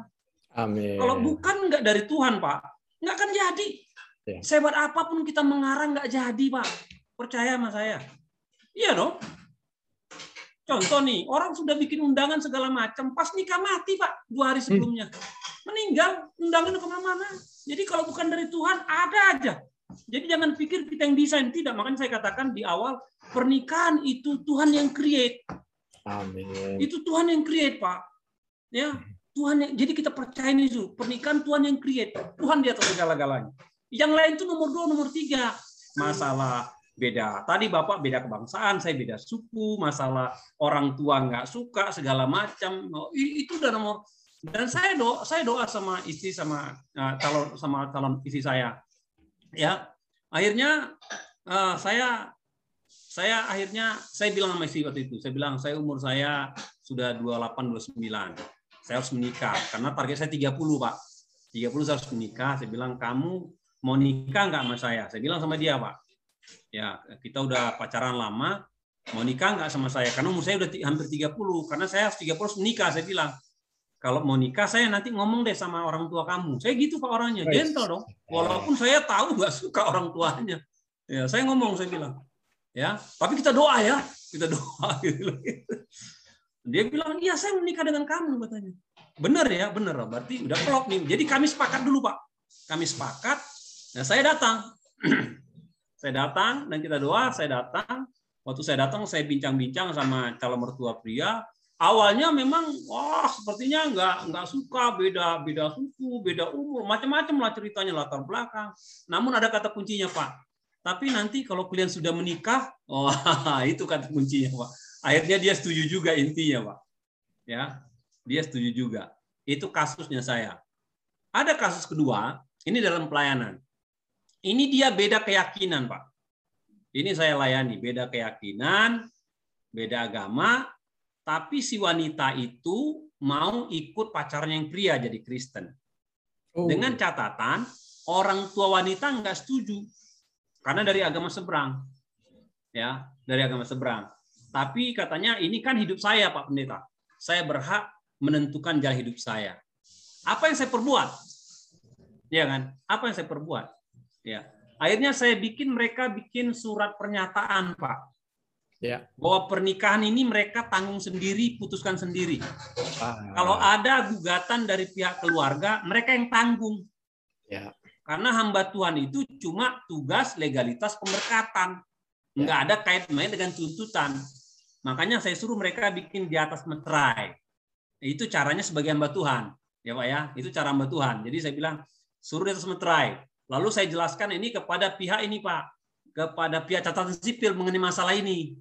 E: Amin.
B: Kalau bukan nggak dari Tuhan, Pak, nggak akan jadi.
E: Ya.
B: Sehebat apa pun kita mengarang nggak jadi, Pak. Percaya sama saya. Iya dong. Contoh nih, orang sudah bikin undangan segala macam, pas nikah mati, Pak, dua hari sebelumnya. Meninggal, undangan ke mana-mana. Jadi kalau bukan dari Tuhan, ada aja. Jadi jangan pikir kita yang desain. Tidak, makanya saya katakan di awal, pernikahan itu Tuhan yang create.
E: Amin.
B: Itu Tuhan yang create, Pak. Ya, Tuhan yang, jadi kita percaya ini itu pernikahan Tuhan yang create. Tuhan di atas segala-galanya. Yang lain itu nomor dua, nomor tiga. Masalah beda. Tadi Bapak beda kebangsaan, saya beda suku, masalah orang tua nggak suka segala macam. Oh, Itu udah nomor dan saya doa saya doa sama istri sama uh, calon sama calon istri saya. Ya. Akhirnya uh, saya saya akhirnya saya bilang sama istri waktu itu, saya bilang saya umur saya sudah 28 29. Saya harus menikah karena target saya 30, Pak. 30 saya harus menikah. Saya bilang kamu mau nikah nggak sama saya? Saya bilang sama dia, Pak. Ya, kita udah pacaran lama, mau nikah nggak sama saya? Karena umur saya udah hampir 30, karena saya harus 30 harus menikah, saya bilang. Kalau mau nikah, saya nanti ngomong deh sama orang tua kamu. Saya gitu Pak orangnya, gentle dong. Walaupun saya tahu nggak suka orang tuanya. Ya, saya ngomong, saya bilang. Ya, tapi kita doa ya, kita doa *laughs* gitu. Dia bilang, iya saya menikah dengan kamu katanya. Benar ya, benar. Berarti udah klop nih. Jadi kami sepakat dulu Pak. Kami sepakat. Nah saya datang. *clears throat* saya datang dan kita doa. Saya datang. Waktu saya datang, saya bincang-bincang sama calon mertua pria. Awalnya memang, wah sepertinya nggak nggak suka beda beda suku, beda umur, macam-macam lah ceritanya latar belakang. Namun ada kata kuncinya Pak. Tapi nanti kalau kalian sudah menikah, *laughs* wah itu kata kuncinya Pak. Akhirnya dia setuju juga intinya Pak. Ya, dia setuju juga. Itu kasusnya saya. Ada kasus kedua, ini dalam pelayanan. Ini dia beda keyakinan, Pak. Ini saya layani, beda keyakinan, beda agama, tapi si wanita itu mau ikut pacarnya yang pria jadi Kristen.
E: Oh,
B: Dengan catatan orang tua wanita nggak setuju karena dari agama seberang, ya dari agama seberang. Tapi katanya ini kan hidup saya Pak Pendeta, saya berhak menentukan jalan hidup saya. Apa yang saya perbuat? Ya kan? Apa yang saya perbuat? Ya. Akhirnya saya bikin mereka bikin surat pernyataan, Pak.
E: Ya.
B: Bahwa pernikahan ini mereka tanggung sendiri, putuskan sendiri.
E: Ah,
B: Kalau ada gugatan dari pihak keluarga, mereka yang tanggung.
E: ya.
B: Karena hamba Tuhan itu cuma tugas legalitas pemberkatan. Nggak ada kait-main dengan tuntutan. Makanya saya suruh mereka bikin di atas meterai. Itu caranya sebagai hamba Tuhan. Ya Pak ya, itu cara hamba Tuhan. Jadi saya bilang, suruh di atas meterai. Lalu saya jelaskan ini kepada pihak ini Pak. Kepada pihak catatan sipil mengenai masalah ini.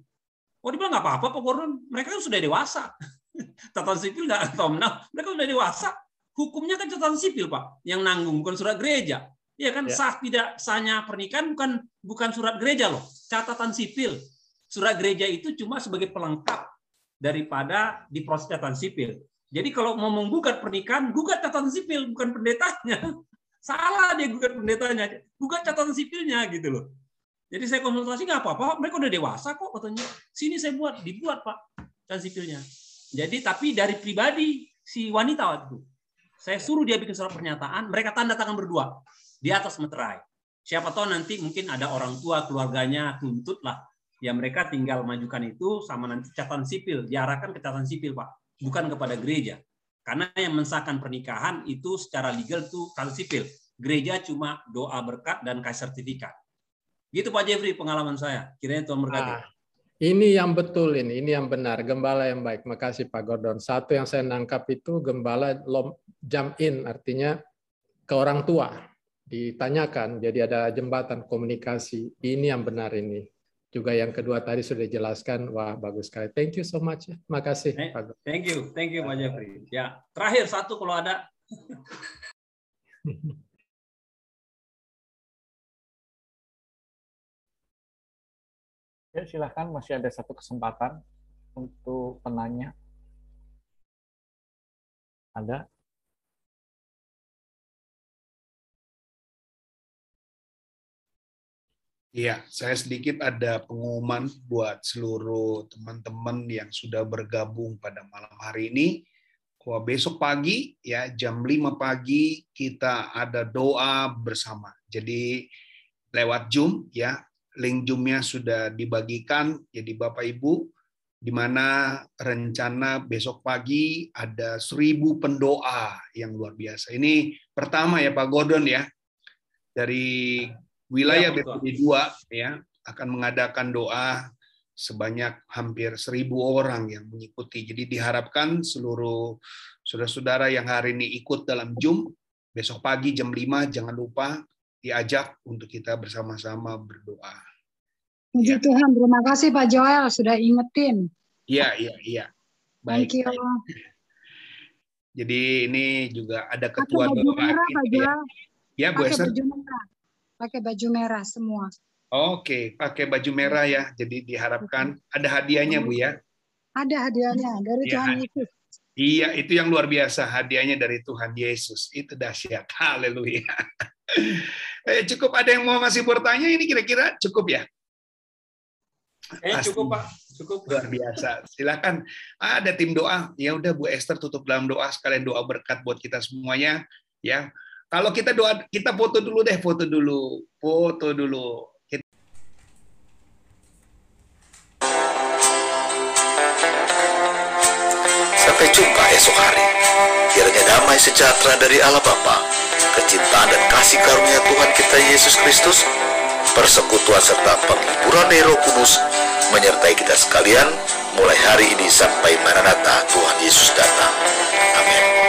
B: Oh dia bilang nggak apa-apa Pak Gordon, mereka kan sudah dewasa. *laughs* catatan sipil nggak tahu menang, mereka sudah dewasa. Hukumnya kan catatan sipil Pak, yang nanggung bukan surat gereja. Iya kan
E: Ya.
B: sah tidak sahnya pernikahan bukan bukan surat gereja loh, catatan sipil. Surat gereja itu cuma sebagai pelengkap daripada di proses catatan sipil. Jadi kalau mau menggugat pernikahan, gugat catatan sipil bukan pendetanya. Salah dia gugat pendetanya, gugat catatan sipilnya gitu loh. Jadi saya konsultasi nggak apa-apa, mereka udah dewasa kok katanya. Sini saya buat, dibuat pak catatan sipilnya. Jadi tapi dari pribadi si wanita waktu itu, saya suruh dia bikin surat pernyataan, mereka tanda tangan berdua di atas meterai. Siapa tahu nanti mungkin ada orang tua keluarganya tuntut lah. Ya mereka tinggal majukan itu sama nanti catatan sipil, diarahkan ke catatan sipil pak, bukan kepada gereja. Karena yang mensahkan pernikahan itu secara legal itu catatan sipil. Gereja cuma doa berkat dan kasih sertifikat. Gitu Pak Jeffrey pengalaman saya. Kiranya Tuhan berkati.
E: Ah, ini yang betul ini, ini yang benar. Gembala yang baik. Makasih Pak Gordon. Satu yang saya nangkap itu gembala jump in, artinya ke orang tua. Ditanyakan, jadi ada jembatan komunikasi. Ini yang benar ini. Juga yang kedua tadi sudah dijelaskan. Wah, bagus sekali. Thank you so much. Makasih Pak Gordon.
B: Thank you, thank you Pak Jeffrey. Ya, terakhir satu kalau ada. *laughs*
C: Ya, silahkan masih ada satu kesempatan untuk penanya. Ada?
D: Iya, saya sedikit ada pengumuman buat seluruh teman-teman yang sudah bergabung pada malam hari ini. Bahwa besok pagi ya jam 5 pagi kita ada doa bersama. Jadi lewat Zoom ya, link Zoom-nya sudah dibagikan jadi Bapak Ibu di mana rencana besok pagi ada seribu pendoa yang luar biasa. Ini pertama ya Pak Gordon ya dari wilayah
B: Ya.
D: BPD 2 ya akan mengadakan doa sebanyak hampir seribu orang yang mengikuti. Jadi diharapkan seluruh saudara-saudara yang hari ini ikut dalam Zoom besok pagi jam 5 jangan lupa diajak untuk kita bersama-sama berdoa.
G: Puji
D: Ya.
G: Tuhan, terima kasih Pak Joel sudah ingetin.
D: Iya, iya, iya.
G: Thank you.
D: baik. Jadi ini juga ada ketua doa
G: merah Pak
D: kita ya.
G: Joel,
D: Ya, Bu Esther.
G: Pakai baju merah semua.
D: Oke, pakai baju merah ya. Jadi diharapkan ada hadiahnya, Bu ya.
G: Ada hadiahnya dari
D: Iya,
G: Tuhan. Yesus.
D: Iya, itu yang luar biasa. Hadiahnya dari Tuhan Yesus. Itu dahsyat. *laughs* Haleluya. *laughs* Eh, cukup ada yang mau masih bertanya ini kira-kira cukup ya?
B: Eh,
D: Pasti.
B: cukup Pak, cukup.
D: Luar biasa. Silakan. Ada tim doa. Ya udah Bu Esther tutup dalam doa sekalian doa berkat buat kita semuanya ya. Kalau kita doa kita foto dulu deh, foto dulu. Foto dulu.
H: Sampai jumpa esok hari. Kiranya damai sejahtera dari Allah Bapa, kecintaan dan kasih karunia Tuhan kita Yesus Kristus, persekutuan serta penghiburan Roh Kudus menyertai kita sekalian mulai hari ini sampai Maranatha Tuhan Yesus datang. Amin.